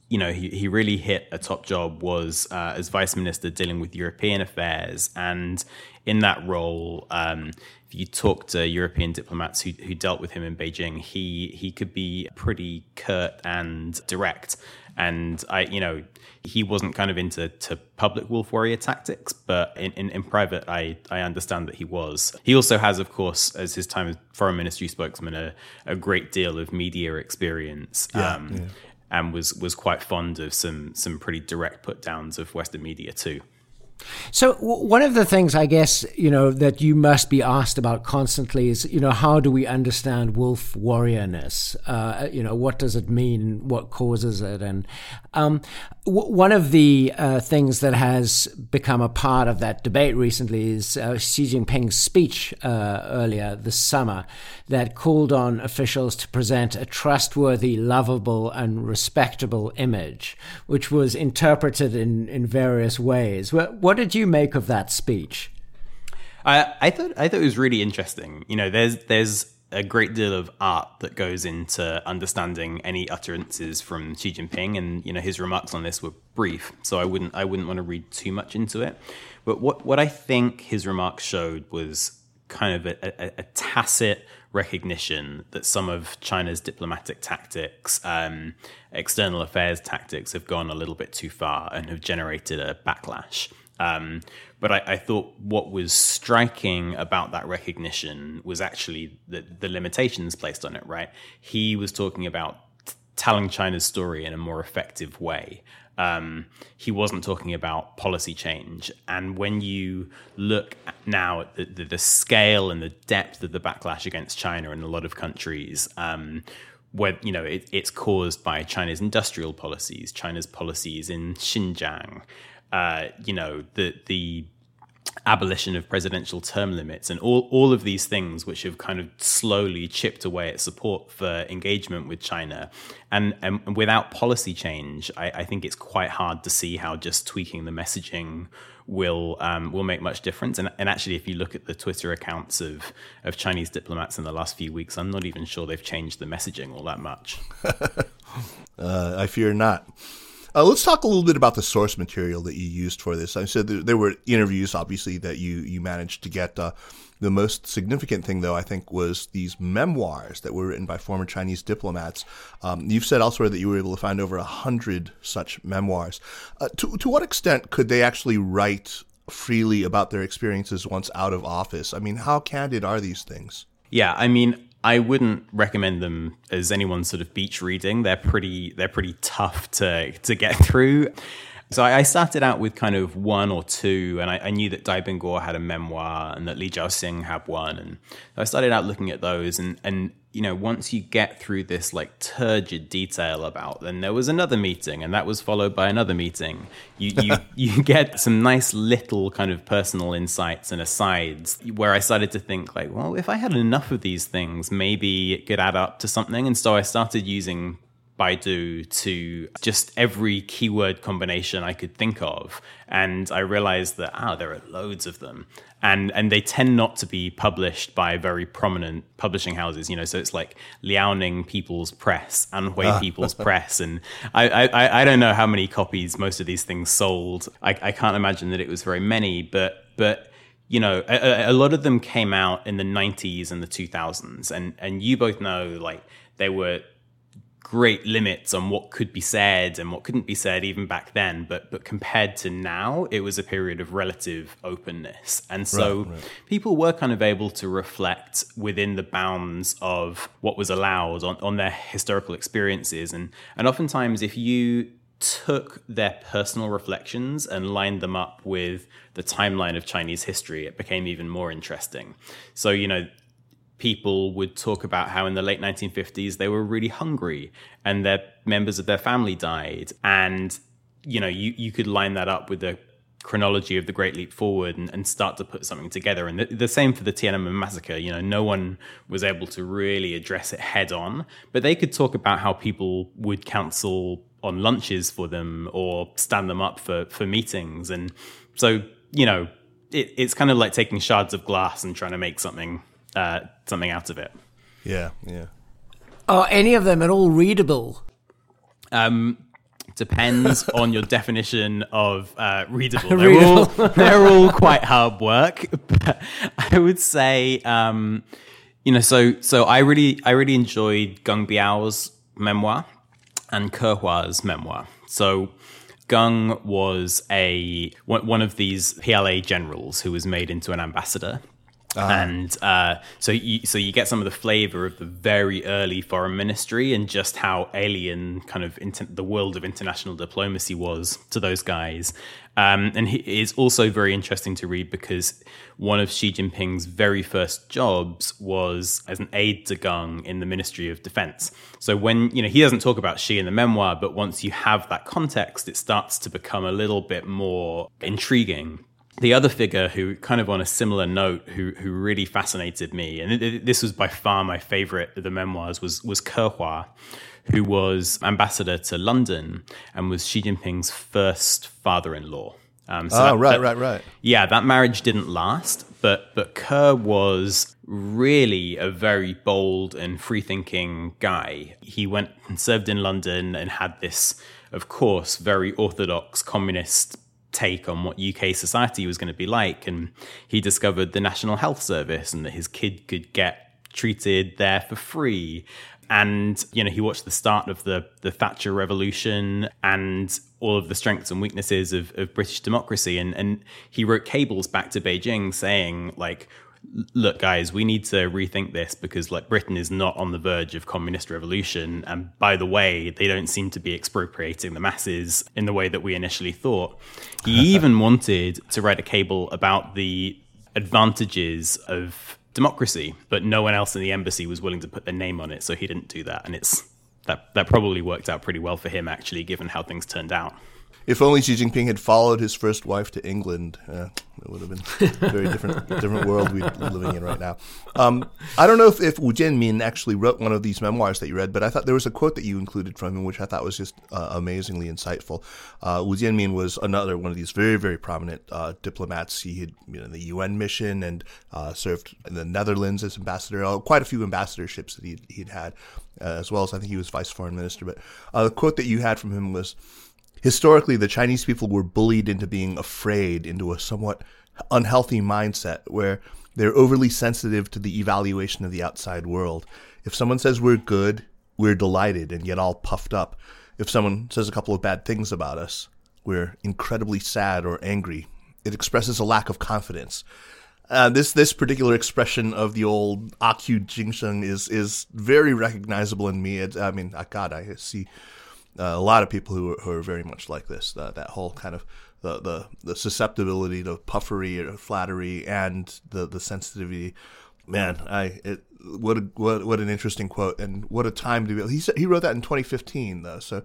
you know, he, he really hit a top job was uh, as vice minister dealing with European affairs. And in that role, um, if you talk to European diplomats who, who dealt with him in Beijing, he he could be pretty curt and direct. And I, you know, he wasn't kind of into to public wolf warrior tactics, but in, in, in, private, I, I understand that he was. He also has, of course, as his time as foreign ministry spokesman, a, a great deal of media experience. Yeah, um, yeah and was was quite fond of some some pretty direct put downs of Western media too. So one of the things I guess you know that you must be asked about constantly is you know how do we understand wolf warriorness? Uh, you know what does it mean? What causes it? And um, w- one of the uh, things that has become a part of that debate recently is uh, Xi Jinping's speech uh, earlier this summer that called on officials to present a trustworthy, lovable, and respectable image, which was interpreted in in various ways. What, what did you make of that speech? I, I thought I thought it was really interesting. You know, there's there's a great deal of art that goes into understanding any utterances from Xi Jinping, and you know his remarks on this were brief, so I wouldn't I wouldn't want to read too much into it. But what what I think his remarks showed was kind of a, a, a tacit recognition that some of China's diplomatic tactics, um, external affairs tactics, have gone a little bit too far and have generated a backlash. Um, but I, I, thought what was striking about that recognition was actually the, the limitations placed on it, right? He was talking about t- telling China's story in a more effective way. Um, he wasn't talking about policy change. And when you look now at the, the, the, scale and the depth of the backlash against China in a lot of countries, um, where you know it, it's caused by China's industrial policies, China's policies in Xinjiang, uh, you know, the the abolition of presidential term limits and all, all of these things which have kind of slowly chipped away at support for engagement with China. And, and without policy change, I, I think it's quite hard to see how just tweaking the messaging will um, will make much difference. And, and actually, if you look at the Twitter accounts of, of Chinese diplomats in the last few weeks, I'm not even sure they've changed the messaging all that much. uh, I fear not. Uh, let's talk a little bit about the source material that you used for this. I said there, there were interviews, obviously, that you you managed to get. Uh, the most significant thing, though, I think, was these memoirs that were written by former Chinese diplomats. Um, you've said elsewhere that you were able to find over a hundred such memoirs. Uh, to to what extent could they actually write freely about their experiences once out of office? I mean, how candid are these things? Yeah, I mean, I wouldn't recommend them as anyone's sort of beach reading. They're pretty they're pretty tough to to get through. So I started out with kind of one or two, and I, I knew that Dai Bingguo had a memoir and that Li Zhao Zhaoxing had one, and I started out looking at those, and and you know once you get through this like turgid detail about, then there was another meeting, and that was followed by another meeting. You you you get some nice little kind of personal insights and asides where I started to think like, well, if I had enough of these things, maybe it could add up to something, and so I started using Baidu to just every keyword combination I could think of. And I realized that, ah, there are loads of them. And, and they tend not to be published by very prominent publishing houses, you know. So it's like Liaoning People's Press, Anhui ah. People's Press, and I, I I don't know how many copies most of these things sold. I, I can't imagine that it was very many, but but you know, a, a, lot of them came out in the 90s and the 2000s, and and you both know like they were great limits on what could be said and what couldn't be said even back then but but compared to now it was a period of relative openness and so right, right. people were kind of able to reflect within the bounds of what was allowed on, on their historical experiences and and oftentimes if you took their personal reflections and lined them up with the timeline of Chinese history, it became even more interesting. So, you know, people would talk about how in the late 1950s they were really hungry and their members of their family died and you know you, you could line that up with the chronology of the Great Leap Forward and, and start to put something together. And the, the, same for the Tiananmen massacre. You know, no one was able to really address it head on, but they could talk about how people would counsel on lunches for them or stand them up for for meetings. And so, you know, it, it's kind of like taking shards of glass and trying to make something uh, something out of it. Yeah, yeah. Are any of them at all readable? Um, depends on your definition of uh, readable. They're, readable. All, they're all quite hard work. But I would say, um, you know, so so I really I really enjoyed Geng Biao's memoir and Ke Hua's memoir. So Geng was a one of these PLA generals who was made into an ambassador. Uh-huh. And uh, so, you, so you get some of the flavor of the very early foreign ministry and just how alien kind of inter- the world of international diplomacy was to those guys. Um, and he is also very interesting to read because one of Xi Jinping's very first jobs was as an aide to Geng in the Ministry of Defense. So when, you know, he doesn't talk about Xi in the memoir, but once you have that context, it starts to become a little bit more intriguing the other figure who kind of on a similar note who who really fascinated me and it, it, this was by far my favorite of the memoirs was was Ke Hua who was ambassador to London and was Xi Jinping's first father-in-law. Um, so oh, that, right, that, right, right. Yeah, that marriage didn't last, but but Ke was really a very bold and free-thinking guy. He went and served in London and had this, of course, very orthodox communist take on what UK society was going to be like. And he discovered the National Health Service and that his kid could get treated there for free and you know he watched the start of the the Thatcher revolution and all of the strengths and weaknesses of, of British democracy and and he wrote cables back to Beijing saying like look guys we need to rethink this because like britain is not on the verge of communist revolution and by the way they don't seem to be expropriating the masses in the way that we initially thought he even wanted to write a cable about the advantages of democracy, but no one else in the embassy was willing to put their name on it, so he didn't do that. And it's that that probably worked out pretty well for him, actually, given how things turned out. If only Xi Jinping had followed his first wife to England, uh, it would have been a very different different world we'd be living in right now. Um, I don't know if, if Wu Jianmin actually wrote one of these memoirs that you read, but I thought there was a quote that you included from him, which I thought was just uh, amazingly insightful. Uh, Wu Jianmin was another one of these very, very prominent uh, diplomats. He had been in the UN mission and uh, served in the Netherlands as ambassador, uh, quite a few ambassadorships that he'd, he'd had, uh, as well as I think he was vice foreign minister. But the quote that you had from him was, Historically, the Chinese people were bullied into being afraid, into a somewhat unhealthy mindset where they're overly sensitive to the evaluation of the outside world. If someone says we're good, we're delighted and get all puffed up. If someone says a couple of bad things about us, we're incredibly sad or angry. It expresses a lack of confidence. Uh, this this particular expression of the old Akyu Jingsheng is is very recognizable in me. It, I mean, God, I see uh, a lot of people who are, who are very much like this. Uh, that whole kind of the, the, the susceptibility to puffery or flattery and the, the sensitivity. Man, I it, what a, what what an interesting quote and what a time to be. He said he wrote that in 2015 though, so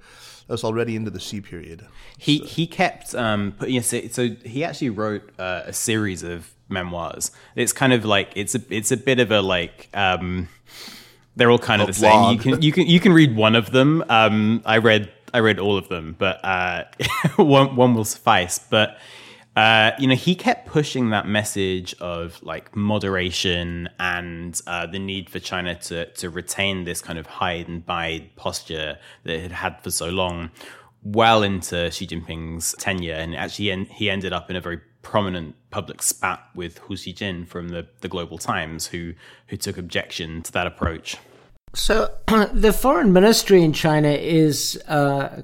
that's already into the Xi period. He so. he kept um yes, so he actually wrote uh, a series of memoirs. It's kind of like it's a it's a bit of a like um they're all kind of the same. You can you can you can read one of them. Um, I read I read all of them, but uh, one one will suffice. But uh, you know, he kept pushing that message of like moderation and uh, the need for China to to retain this kind of hide and bide posture that it had had for so long, well into Xi Jinping's tenure, and actually he ended up in a very prominent public spat with Hu Xijin from the, the Global Times, who who took objection to that approach. So, the foreign ministry in China is uh,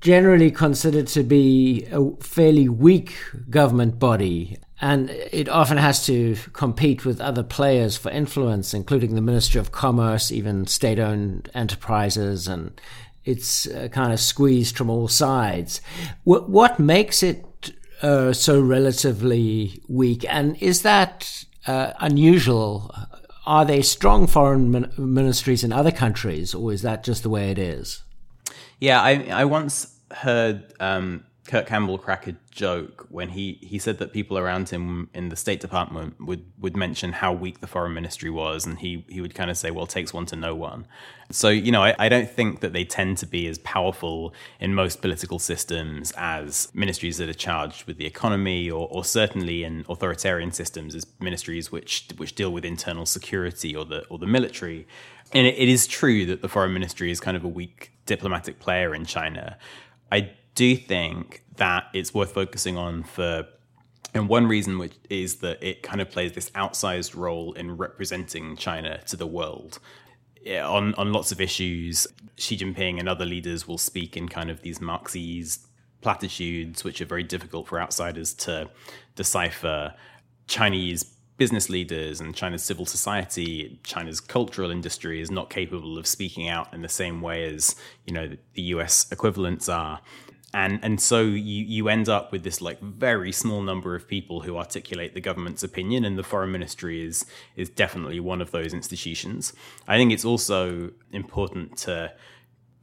generally considered to be a fairly weak government body, and it often has to compete with other players for influence, including the Ministry of Commerce, even state owned enterprises, and it's uh, kind of squeezed from all sides. What, what makes it uh, so relatively weak? And is that uh, unusual? Are there strong foreign min- ministries in other countries, or is that just the way it is? Yeah, I, I once heard um, Kurt Campbell crack a joke when he, he said that people around him in the State Department would, would mention how weak the foreign ministry was, and he, he would kind of say, well, takes one to know one. So, you know, I, I don't think that they tend to be as powerful in most political systems as ministries that are charged with the economy, or, or certainly in authoritarian systems as ministries which which deal with internal security or the or the military. And it, it is true that the foreign ministry is kind of a weak diplomatic player in China. I do think that it's worth focusing on for and one reason which is that it kind of plays this outsized role in representing China to the world. On on lots of issues, Xi Jinping and other leaders will speak in kind of these Marxist platitudes, which are very difficult for outsiders to decipher. Chinese business leaders and China's civil society, China's cultural industry is not capable of speaking out in the same way as you know the US equivalents are and and so you you end up with this like very small number of people who articulate the government's opinion and the foreign ministry is is definitely one of those institutions. I think it's also important to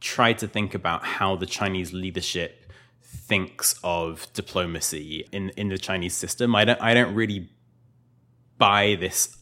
try to think about how the chinese leadership thinks of diplomacy in in the chinese system. I don't i don't really buy this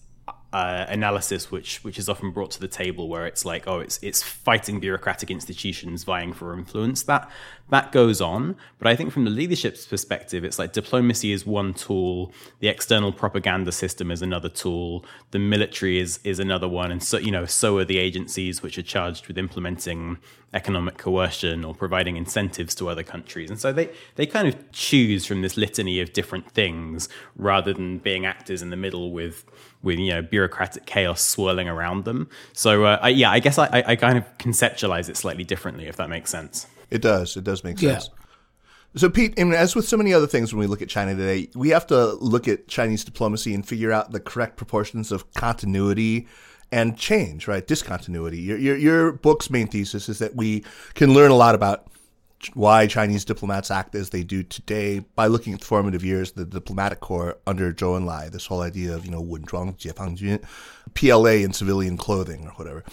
uh, analysis which which is often brought to the table where it's like oh it's it's fighting bureaucratic institutions vying for influence. That that goes on. But i think from the leadership's perspective it's like diplomacy is one tool. The external propaganda system is another tool. The military is is another one. And so you know so are the agencies which are charged with implementing economic coercion or providing incentives to other countries. And so they they kind of choose from this litany of different things rather than being actors in the middle with with you know bureaucratic chaos swirling around them. So uh, I, yeah, I guess I, I kind of conceptualize it slightly differently, if that makes sense. It does. It does make sense. Yeah. So, Pete, I mean, as with so many other things when we look at China today, we have to look at Chinese diplomacy and figure out the correct proportions of continuity and change, right? Discontinuity. Your, your, your book's main thesis is that we can learn a lot about why Chinese diplomats act as they do today by looking at the formative years the diplomatic corps under Zhou Enlai, this whole idea of, you know, Wenzhuang, Jiefangjun, PLA in civilian clothing or whatever.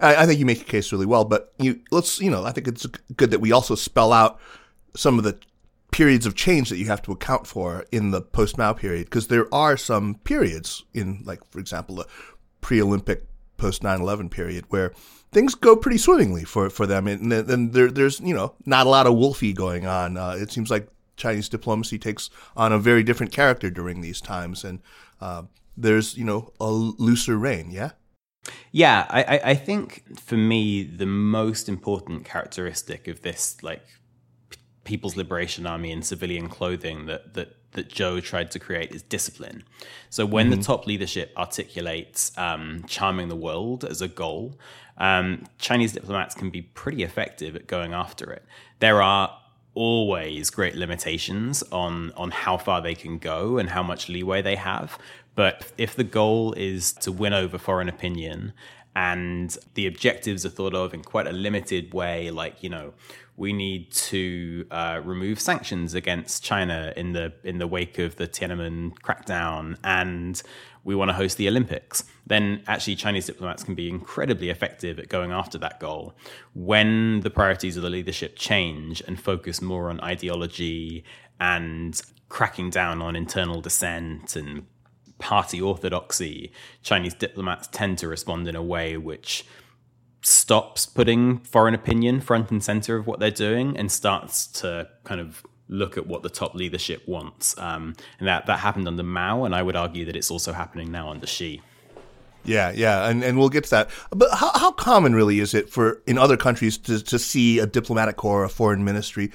I, I, think you make the case really well, but you let's, you know, I think it's good that we also spell out some of the periods of change that you have to account for in the post-Mao period, because there are some periods in, like, for example, the pre-Olympic post-9-11 period where – things go pretty swimmingly for, for them. And then there, there's, you know, not a lot of wolfy going on. Uh, it seems like Chinese diplomacy takes on a very different character during these times. And uh, there's, you know, a looser rein. Yeah. Yeah, I, I think for me, the most important characteristic of this, like, People's Liberation Army in civilian clothing that, that that Zhou tried to create is discipline. So when mm-hmm. the top leadership articulates um, charming the world as a goal, um, Chinese diplomats can be pretty effective at going after it. There are always great limitations on on how far they can go and how much leeway they have. But if the goal is to win over foreign opinion and the objectives are thought of in quite a limited way, like you know we need to uh, remove sanctions against China in the in the wake of the Tiananmen crackdown, and we want to host the Olympics. Then actually, Chinese diplomats can be incredibly effective at going after that goal when the priorities of the leadership change and focus more on ideology and cracking down on internal dissent and party orthodoxy. Chinese diplomats tend to respond in a way which stops putting foreign opinion front and center of what they're doing and starts to kind of look at what the top leadership wants. Um, and that, that happened under Mao, and I would argue that it's also happening now under Xi. Yeah, yeah, and, and we'll get to that. But how, how common really is it for in other countries to, to see a diplomatic corps, a foreign ministry,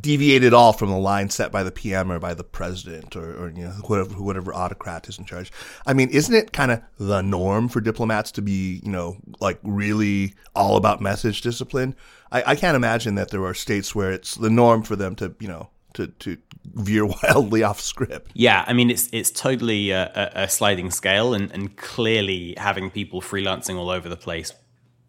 deviate at all from the line set by the PM or by the president or, or you know whatever whatever autocrat is in charge. I mean, isn't it kind of the norm for diplomats to be you know like really all about message discipline? I, I can't imagine that there are states where it's the norm for them to you know to to veer wildly off script. Yeah, I mean it's it's totally a, a sliding scale, and, and clearly having people freelancing all over the place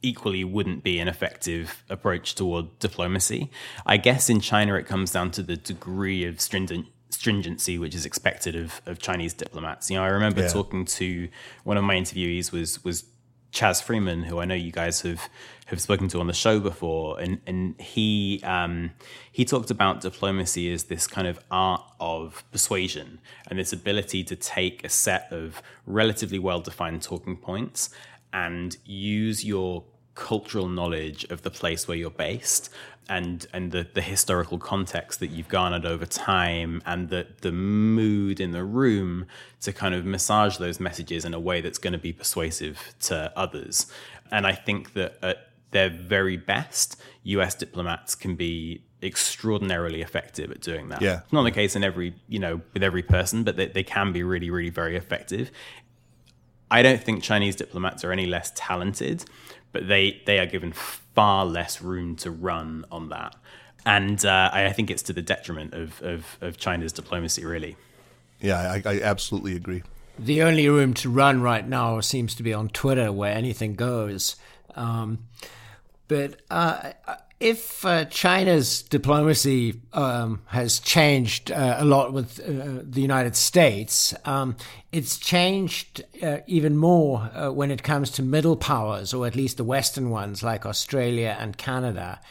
equally wouldn't be an effective approach toward diplomacy. I guess in China it comes down to the degree of stringent stringency which is expected of, of Chinese diplomats. You know, I remember yeah. talking to one of my interviewees was was Chas Freeman, who I know you guys have have spoken to on the show before, and and he um, he talked about diplomacy as this kind of art of persuasion and this ability to take a set of relatively well defined talking points and use your cultural knowledge of the place where you're based and and the, the historical context that you've garnered over time and the the mood in the room to kind of massage those messages in a way that's going to be persuasive to others. And I think that at their very best, US diplomats can be extraordinarily effective at doing that. Yeah. It's not the case in every, you know, with every person, but they, they can be really, really very effective. I don't think Chinese diplomats are any less talented, but they they are given far less room to run on that, and uh, I, I think it's to the detriment of, of, of China's diplomacy, really. Yeah, I, I absolutely agree. The only room to run right now seems to be on Twitter, where anything goes. Um, but uh, if uh, China's diplomacy um, has changed uh, a lot with uh, the United States, um, it's changed uh, even more uh, when it comes to middle powers, or at least the Western ones like Australia and Canada.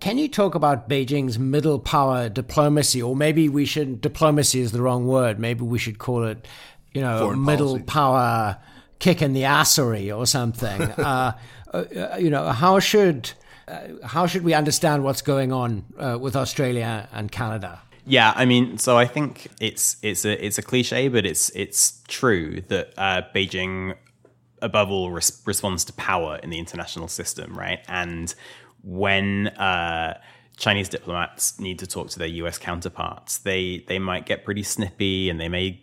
Can you talk about Beijing's middle power diplomacy, or maybe we should diplomacy is the wrong word. Maybe we should call it, you know, Foreign middle policy. power kick in the assery or something. uh, uh, you know, how should uh, how should we understand what's going on uh, with Australia and Canada? Yeah, I mean, so I think it's it's a it's a cliche, but it's it's true that uh, Beijing, above all, res- responds to power in the international system, right? And when uh, Chinese diplomats need to talk to their U.S. counterparts, they they might get pretty snippy and they may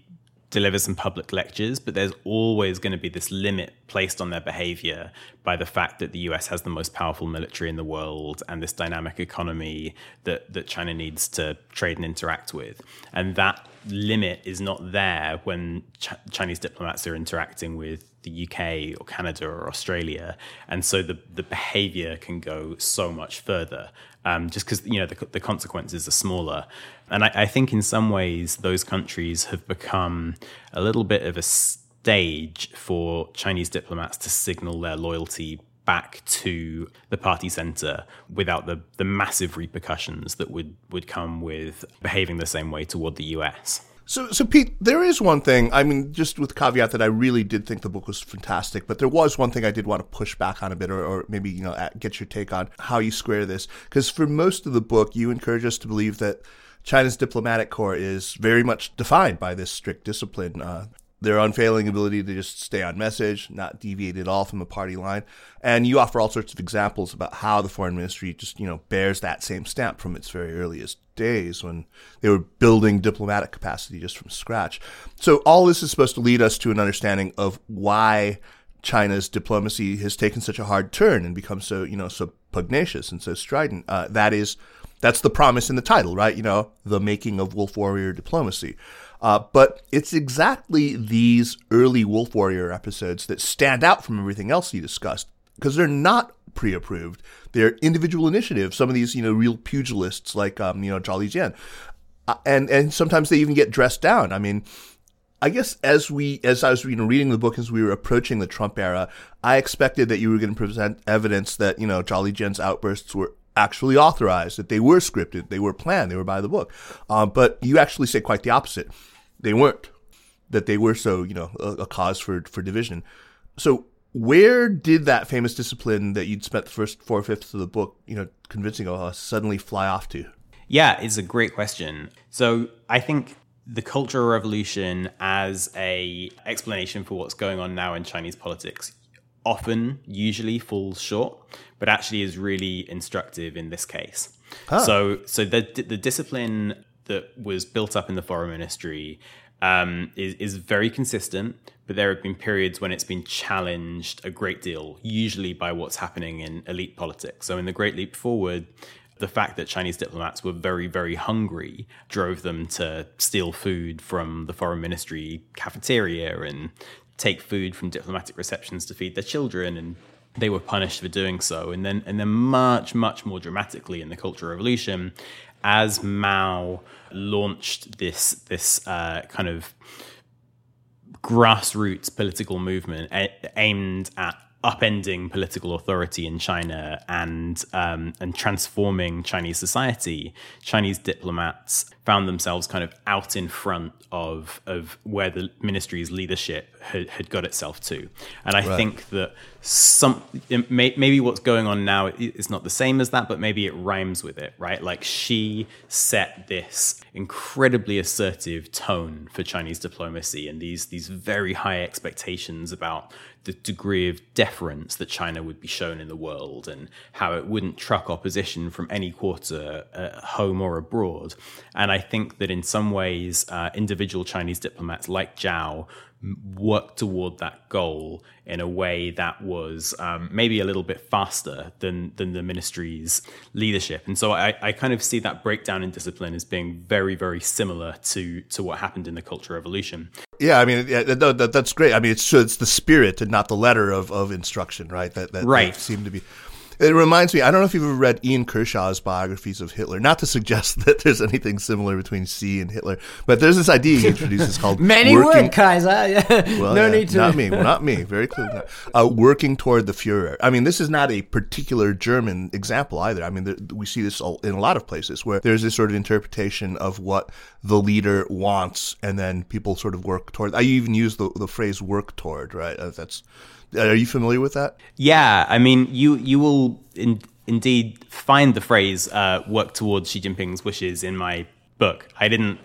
deliver some public lectures, but there's always going to be this limit placed on their behavior by the fact that the US has the most powerful military in the world and this dynamic economy that, that China needs to trade and interact with. And that limit is not there when Ch- Chinese diplomats are interacting with the UK or Canada or Australia. And so the, the behavior can go so much further um, just because you know the, the, consequences are smaller. And I, I, think in some ways those countries have become a little bit of a stage for Chinese diplomats to signal their loyalty back to the party center without the, the massive repercussions that would, would come with behaving the same way toward the US. So, so Pete, there is one thing. I mean, just with caveat that I really did think the book was fantastic, but there was one thing I did want to push back on a bit, or, or maybe you know, get your take on how you square this. Because for most of the book, you encourage us to believe that China's diplomatic corps is very much defined by this strict discipline. Uh, their unfailing ability to just stay on message, not deviate at all from the party line. And you offer all sorts of examples about how the foreign ministry just, you know, bears that same stamp from its very earliest days when they were building diplomatic capacity just from scratch. So all this is supposed to lead us to an understanding of why China's diplomacy has taken such a hard turn and become so, you know, so pugnacious and so strident. Uh, that is, that's the promise in the title, right? You know, the making of wolf warrior diplomacy. Uh, but it's exactly these early Wolf Warrior episodes that stand out from everything else you discussed because they're not pre-approved. They're individual initiatives. Some of these, you know, real pugilists like, um, you know, Zhao Lijian. Uh, and, and sometimes they even get dressed down. I mean, I guess as we, as I was you know, reading the book as we were approaching the Trump era, I expected that you were going to present evidence that you know Zhao Lijian's outbursts were actually authorized, that they were scripted, they were planned, they were by the book. Uh, but you actually say quite the opposite. They weren't. That they were so, you know, a, a cause for, for division. So where did that famous discipline that you'd spent the first four fifths of the book, you know, convincing us suddenly fly off to? Yeah, it's a great question. So I think the Cultural Revolution as a explanation for what's going on now in Chinese politics often usually falls short, but actually is really instructive in this case. Huh. So so the the discipline that was built up in the foreign ministry um, is, is very consistent, but there have been periods when it's been challenged a great deal, usually by what's happening in elite politics. So in the Great Leap Forward, the fact that Chinese diplomats were very, very hungry drove them to steal food from the foreign ministry cafeteria and take food from diplomatic receptions to feed their children and they were punished for doing so and then and then much much more dramatically in the cultural revolution as Mao launched this this uh, kind of grassroots political movement aimed at upending political authority in China and um, and transforming Chinese society, Chinese diplomats found themselves kind of out in front of of where the ministry's leadership had, had got itself to. And I right. think that some maybe what's going on now is not the same as that, but maybe it rhymes with it, right? Like Xi set this incredibly assertive tone for Chinese diplomacy and these these very high expectations about the degree of deference that China would be shown in the world and how it wouldn't truck opposition from any quarter, uh, home or abroad. And I think that in some ways, uh, individual Chinese diplomats like Zhao work toward that goal in a way that was um, maybe a little bit faster than than the ministry's leadership. And so I, I kind of see that breakdown in discipline as being very, very similar to to what happened in the Cultural Revolution. Yeah, I mean, yeah, that, that's great. I mean, it's it's the spirit and not the letter of, of instruction, right? That that, right. that seemed to be. It reminds me, I don't know if you've ever read Ian Kershaw's biographies of Hitler. Not to suggest that there's anything similar between Xi and Hitler, but there's this idea he introduces called Many working, would, Kaiser. well, no yeah, need to. Not me, not me. Very clear. Uh, working toward the Fuhrer. I mean, this is not a particular German example either. I mean, the, we see this in a lot of places where there's this sort of interpretation of what the leader wants, and then people sort of work toward. I even use the, the phrase work toward, right? Uh, that's are you familiar with that? Yeah, I mean, you you will in, indeed find the phrase uh, "work towards Xi Jinping's wishes" in my book. I didn't.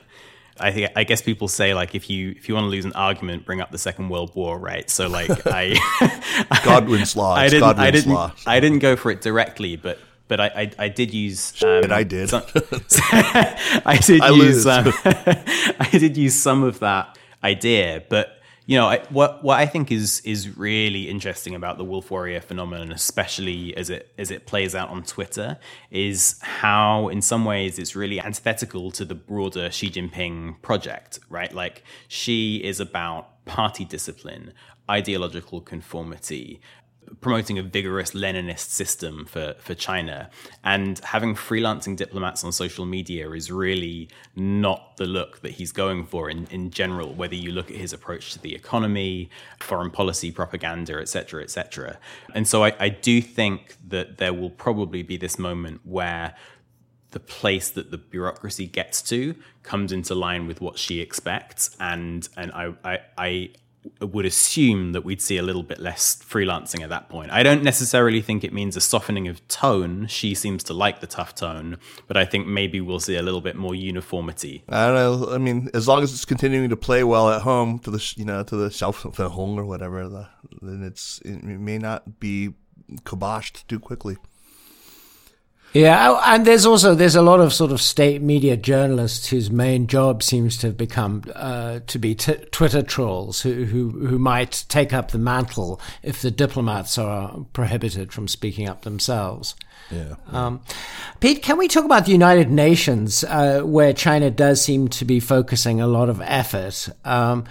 I think I guess people say like if you if you want to lose an argument, bring up the Second World War, right? So like I Godwin's law. I didn't. Godwin's I didn't. Law. I didn't go for it directly, but but I, I, I, did use. Um, I did. Some, I did I use. Um, I did use some of that idea, but you know, I, what what I think is is really interesting about the wolf warrior phenomenon, especially as it as it plays out on Twitter, is how in some ways it's really antithetical to the broader Xi Jinping project, right? Like Xi is about party discipline, ideological conformity, promoting a vigorous Leninist system for, for China. And having freelancing diplomats on social media is really not the look that he's going for in, in general, whether you look at his approach to the economy, foreign policy, propaganda, et cetera, et cetera. And so I, I do think that there will probably be this moment where the place that the bureaucracy gets to comes into line with what Xi expects. And and I, I, I would assume that we'd see a little bit less freelancing at that point. I don't necessarily think it means a softening of tone. Xi seems to like the tough tone, but I think maybe we'll see a little bit more uniformity. I don't know. I mean, as long as it's continuing to play well at home to the you know to the Xiaofeng or whatever, then it's it may not be kiboshed too quickly. Yeah, oh, and there's also there's a lot of sort of state media journalists whose main job seems to have become uh, to be t- Twitter trolls who, who who might take up the mantle if the diplomats are prohibited from speaking up themselves. Yeah. Um, Pete, can we talk about the United Nations, uh, where China does seem to be focusing a lot of effort? Um,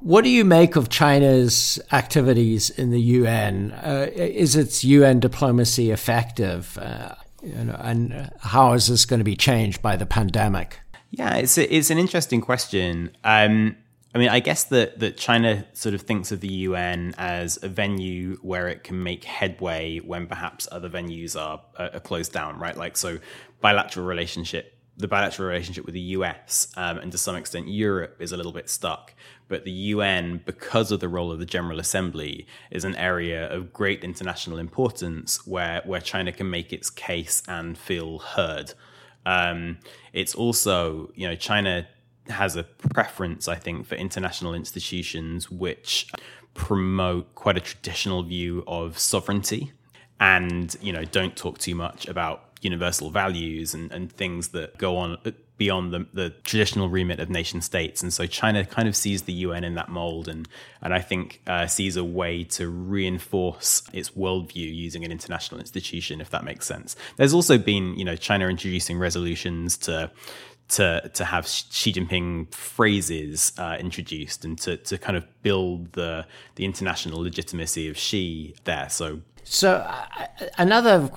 what do you make of China's activities in the UN? Uh, is its UN diplomacy effective? Uh, you know, and how is this going to be changed by the pandemic? Yeah, it's a, it's an interesting question. Um, I mean, I guess that that China sort of thinks of the UN as a venue where it can make headway when perhaps other venues are, are closed down, right? Like so, bilateral relationship the bilateral relationship with the US um, and to some extent Europe is a little bit stuck. But the UN, because of the role of the General Assembly, is an area of great international importance where, where China can make its case and feel heard. Um, it's also, you know, China has a preference, I think, for international institutions which promote quite a traditional view of sovereignty and, you know, don't talk too much about universal values and, and things that go on beyond the, the traditional remit of nation states. And so China kind of sees the UN in that mold and, and I think uh, sees a way to reinforce its worldview using an international institution, if that makes sense. There's also been, you know, China introducing resolutions to to to have Xi Jinping phrases uh, introduced and to, to kind of build the the international legitimacy of Xi there. So so uh, another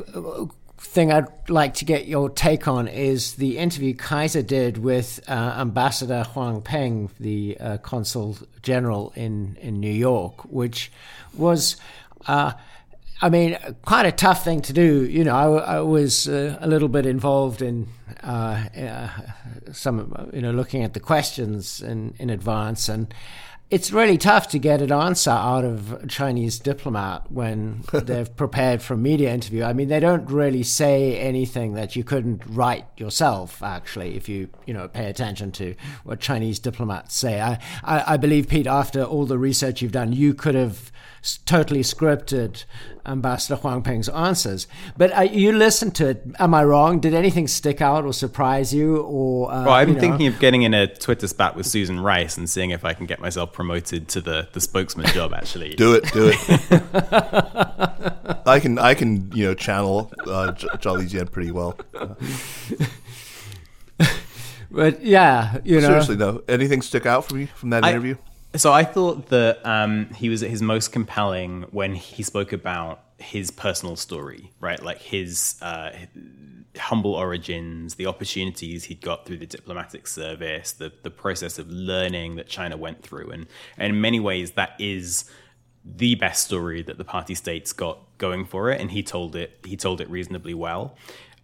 thing I'd like to get your take on is the interview Kaiser did with uh, Ambassador Huang Ping, the uh, consul general in, in New York, which was. Uh, I mean, quite a tough thing to do. You know, I, I was uh, a little bit involved in uh, uh, some, you know, looking at the questions in, in advance, and it's really tough to get an answer out of a Chinese diplomat when they've prepared for a media interview. I mean, they don't really say anything that you couldn't write yourself, actually, if you, you know, pay attention to what Chinese diplomats say. I, I, I believe, Pete, after all the research you've done, you could have totally scripted Ambassador Huang Ping's answers. But uh, you listened to it. Am I wrong? Did anything stick out or surprise you? Or uh, well, I'm thinking of getting in a Twitter spat with Susan Rice and seeing if I can get myself promoted to the, the spokesman job. Actually, do it, do it. I can I can you know channel uh, Zhao Lijian pretty well. but yeah, you know, seriously though, anything stick out for you from that I, interview? So I thought that um, he was at his most compelling when he spoke about his personal story, right? Like his uh, humble origins, the opportunities he'd got through the diplomatic service, the the process of learning that China went through, and, and in many ways that is the best story that the party state's got going for it, and he told it he told it reasonably well.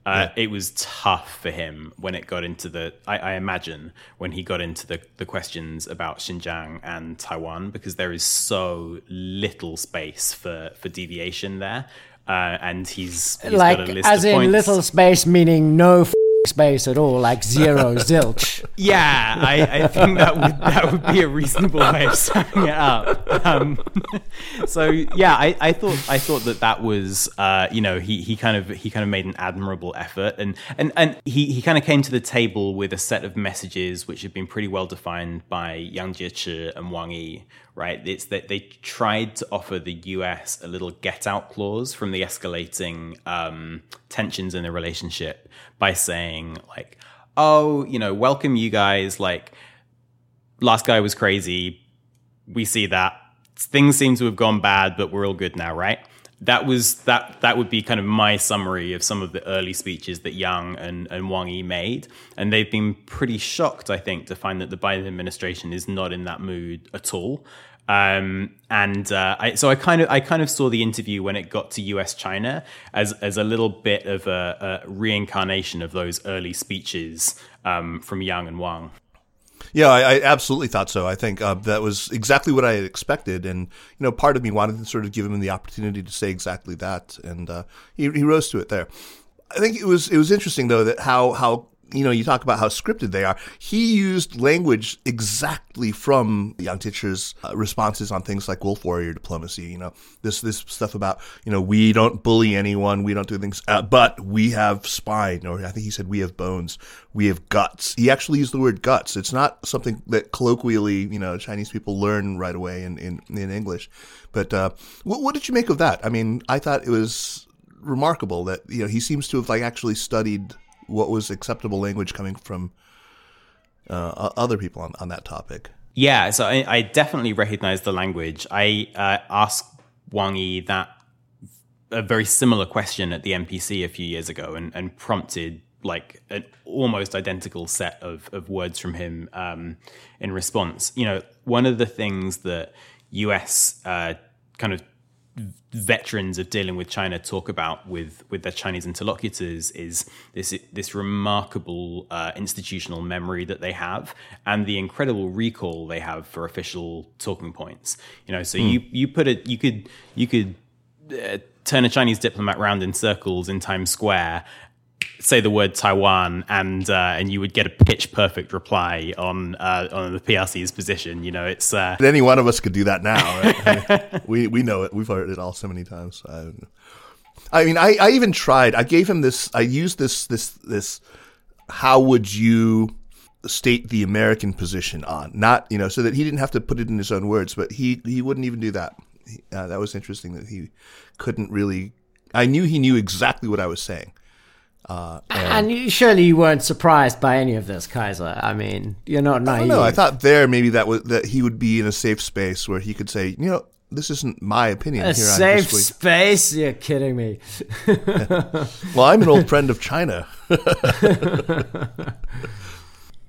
Uh, yeah. It was tough for him when it got into the. I, I, imagine when he got into the, the questions about Xinjiang and Taiwan, because there is so little space for for deviation there, uh, and he's, he's like as in points. little space meaning no. Space at all, like zero zilch. Yeah, I, I, think that would that would be a reasonable way of summing it up. Um, so yeah, I, I, thought I thought that that was uh, you know he he kind of he kind of made an admirable effort and and and he he kind of came to the table with a set of messages which had been pretty well defined by Yang Jiechi and Wang Yi. Right, it's that they tried to offer the U.S. a little get out clause from the escalating um, tensions in the relationship by saying like, "Oh, you know, welcome you guys. Like, last guy was crazy. We see that things seem to have gone bad, but we're all good now, right?" That was that. That would be kind of my summary of some of the early speeches that Yang and, and Wang Yi made, and they've been pretty shocked, I think, to find that the Biden administration is not in that mood at all. Um, and uh, I, so I kind of I kind of saw the interview when it got to U.S. China as as a little bit of a, a reincarnation of those early speeches um, from Yang and Wang. Yeah, I, I, absolutely thought so. I think uh, that was exactly what I had expected, and you know, part of me wanted to sort of give him the opportunity to say exactly that, and uh, he, he rose to it there. I think it was it was interesting though that how how you know, you talk about how scripted they are. He used language exactly from Yang Jiechi's uh, responses on things like wolf warrior diplomacy. You know, this this stuff about you know we don't bully anyone, we don't do things, uh, but we have spine, or I think he said we have bones, we have guts. He actually used the word guts. It's not something that colloquially you know Chinese people learn right away in in, in English. But uh, what, what did you make of that? I mean, I thought it was remarkable that you know he seems to have like actually studied what was acceptable language coming from uh, other people on, on that topic. Yeah, so I, I definitely recognize the language. I uh, asked Wang Yi that a very similar question at the NPC a few years ago and, and prompted like an almost identical set of, of words from him um, in response. You know, one of the things that US uh, kind of veterans of dealing with China talk about with with their Chinese interlocutors is this this remarkable uh, institutional memory that they have and the incredible recall they have for official talking points. You know, so mm. you you put it you could you could. Uh, turn a Chinese diplomat round in circles in Times Square say the word Taiwan, and uh, and you would get a pitch perfect reply on uh, on the PRC's position. You know, it's uh, any one of us could do that now. Right? we we know it. We've heard it all so many times. I, I mean, I, I even tried. I gave him this. I used this this this. How would you state the American position on? Not you know, so that he didn't have to put it in his own words, but he he wouldn't even do that. Uh, that was interesting that he couldn't really. I knew he knew exactly what I was saying uh, and, and, surely you weren't surprised by any of this, Kaiser. I mean, you're not naive. No, I thought there maybe that was that he would be in a safe space where he could say, you know, this isn't my opinion. A safe space? You're kidding me. well, I'm an old friend of China.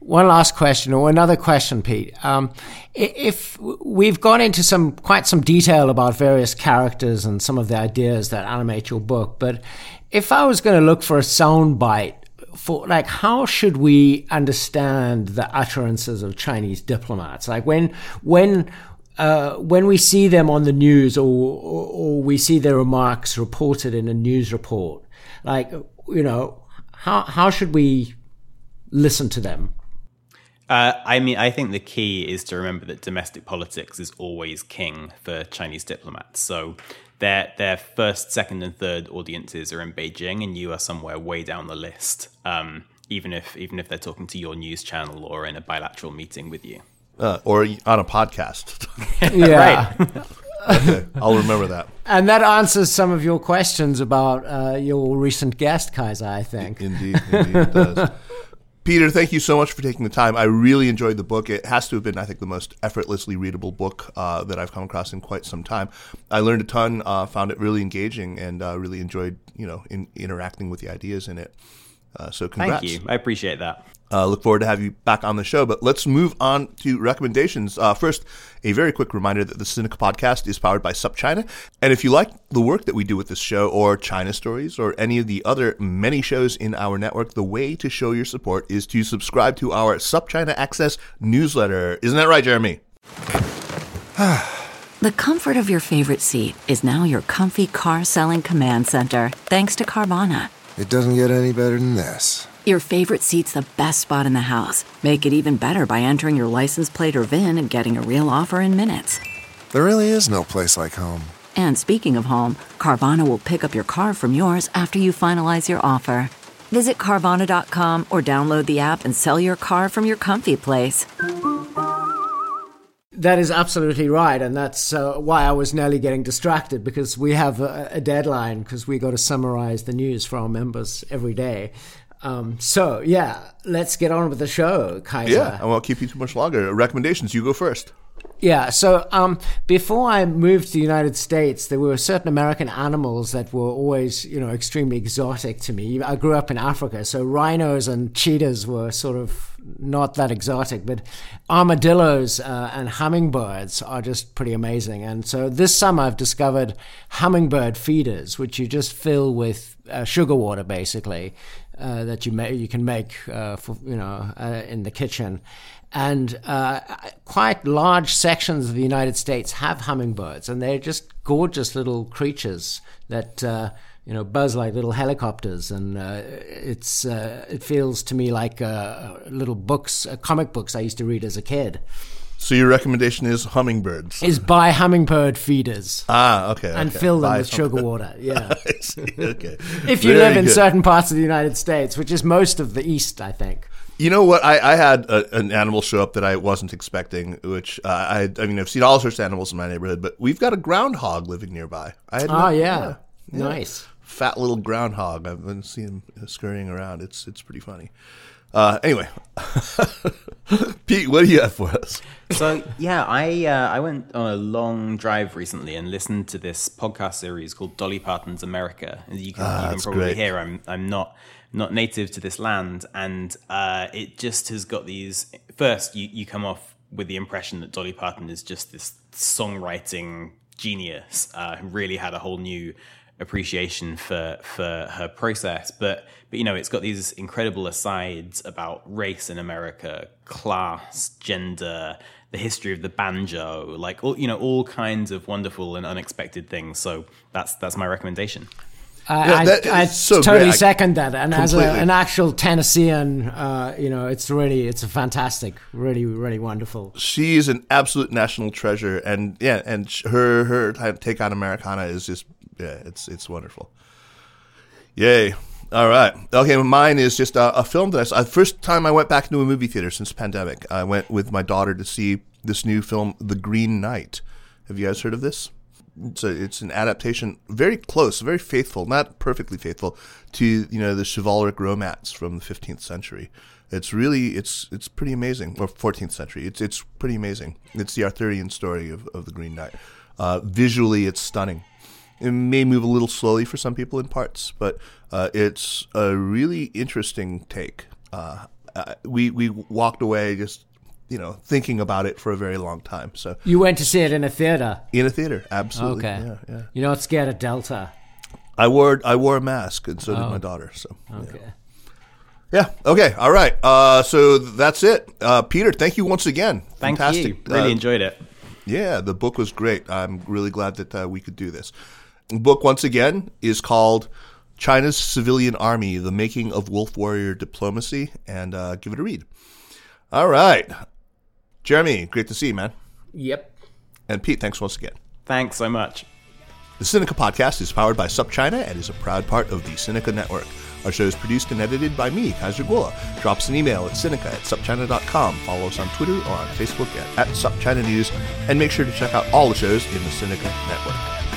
One last question, or another question, Pete. Um, if we've gone into some quite some detail about various characters and some of the ideas that animate your book, but if I was going to look for a soundbite for like how should we understand the utterances of Chinese diplomats? Like when when uh, when we see them on the news or, or or we see their remarks reported in a news report, like you know how how should we listen to them? Uh, I mean, I think the key is to remember that domestic politics is always king for Chinese diplomats. So their their first, second, and third audiences are in Beijing, and you are somewhere way down the list. Um, even if even if they're talking to your news channel or in a bilateral meeting with you. Uh, or on a podcast. Yeah. okay, I'll remember that. And that answers some of your questions about uh, your recent guest, Kaiser, I think. Indeed, indeed it does. Peter, thank you so much for taking the time. I really enjoyed the book. It has to have been, I think, the most effortlessly readable book uh, that I've come across in quite some time. I learned a ton, uh, found it really engaging, and uh, really enjoyed, you know, in, interacting with the ideas in it. Uh, so, congrats. Thank you. I appreciate that. Uh, look forward to have you back on the show. But let's move on to recommendations. Uh, first, a very quick reminder that the Sinica podcast is powered by SupChina. And if you like the work that we do with this show, or China Stories, or any of the other many shows in our network, the way to show your support is to subscribe to our SupChina Access newsletter. Isn't that right, Jeremy? The comfort of your favorite seat is now your comfy car selling command center, thanks to Carvana. It doesn't get any better than this. Your favorite seat's the best spot in the house. Make it even better by entering your license plate or VIN and getting a real offer in minutes. There really is no place like home. And speaking of home, Carvana will pick up your car from yours after you finalize your offer. Visit Carvana.com or download the app and sell your car from your comfy place. That is absolutely right, and that's uh, why I was nearly getting distracted because we have a, a deadline because we got to summarize the news for our members every day. Um, so yeah, let's get on with the show, Kaiser. Yeah, I won't keep you too much longer. Recommendations, you go first. Yeah, so um, before I moved to the United States, there were certain American animals that were always, you know, extremely exotic to me. I grew up in Africa, so rhinos and cheetahs were sort of not that exotic, but armadillos uh, and hummingbirds are just pretty amazing. And so this summer I've discovered hummingbird feeders, which you just fill with uh, sugar water, basically, uh, that you ma- you can make uh, for you know uh, in the kitchen and uh, quite large sections of the United States have hummingbirds, and they're just gorgeous little creatures that uh, you know buzz like little helicopters, and it's it feels to me like little books, comic books I used to read as a kid. So your recommendation is hummingbirds. Is buy hummingbird feeders ah, okay. and okay. fill them Buy with sugar water. Yeah, okay. if you Very live in good. certain parts of the United States, which is most of the East, I think. You know what? I, I had a, an animal show up that I wasn't expecting. Which uh, I, I mean, I've seen all sorts of animals in my neighborhood, but we've got a groundhog living nearby. I had no- Oh yeah, nice. fat little groundhog. I've been seeing him scurrying around. It's it's pretty funny. Uh, anyway, Pete, what do you have for us? So yeah, I uh, I went on a long drive recently and listened to this podcast series called Dolly Parton's America. You can, you can Ah, probably great. hear, I'm I'm not not native to this land, and uh, it just has got these. First, you you come off with the impression that Dolly Parton is just this songwriting genius uh, who really had a whole new appreciation for for her process but but you know it's got these incredible asides about race in america class gender the history of the banjo like all you know all kinds of wonderful and unexpected things so that's that's my recommendation I, Yeah, I- I, so totally great. I- second that. And as a, an actual Tennessean, uh, you know, it's really, it's a fantastic, really, really wonderful. She is an absolute national treasure, and yeah, and her her take on Americana is just yeah, it's it's wonderful. Yay! All right, okay. Mine is just a, a film that I saw. The first time I went back into a movie theater since the pandemic, I went with my daughter to see this new film, The Green Knight. Have you guys heard of this? It's a, it's an adaptation, very close, very faithful, not perfectly faithful to you know the chivalric romance from the 15th century. It's really it's it's pretty amazing, or 14th century. It's it's pretty amazing. It's the Arthurian story of, of the Green Knight. Uh, visually, it's stunning. It may move a little slowly for some people in parts, but uh, it's a really interesting take. Uh, uh, we we walked away just you know thinking about it for a very long time. So You went to see it in a theater. in a theater, absolutely. Okay. Yeah, yeah. You're not scared of Delta. I wore I wore a mask, and so did my daughter. So Okay. yeah. Okay. All right. Uh, so that's it. Uh, Peter, thank you once again. Thank Fantastic. you. Really Uh, enjoyed it. Yeah, the book was great. I'm really glad that uh, we could do this. The book, once again, is called China's Civilian Army The Making of Wolf Warrior Diplomacy, and uh, give it a read. All right. Jeremy, great to see you, man. Yep. And Pete, thanks once again. Thanks so much. The Sinica podcast is powered by SupChina and is a proud part of the Sinica Network. Our show is produced and edited by me, Kaiser Kuo. Drop us an email at Sinica at supchina.com. Follow us on Twitter or on Facebook at, at SupChina News. And make sure to check out all the shows in the Sinica Network.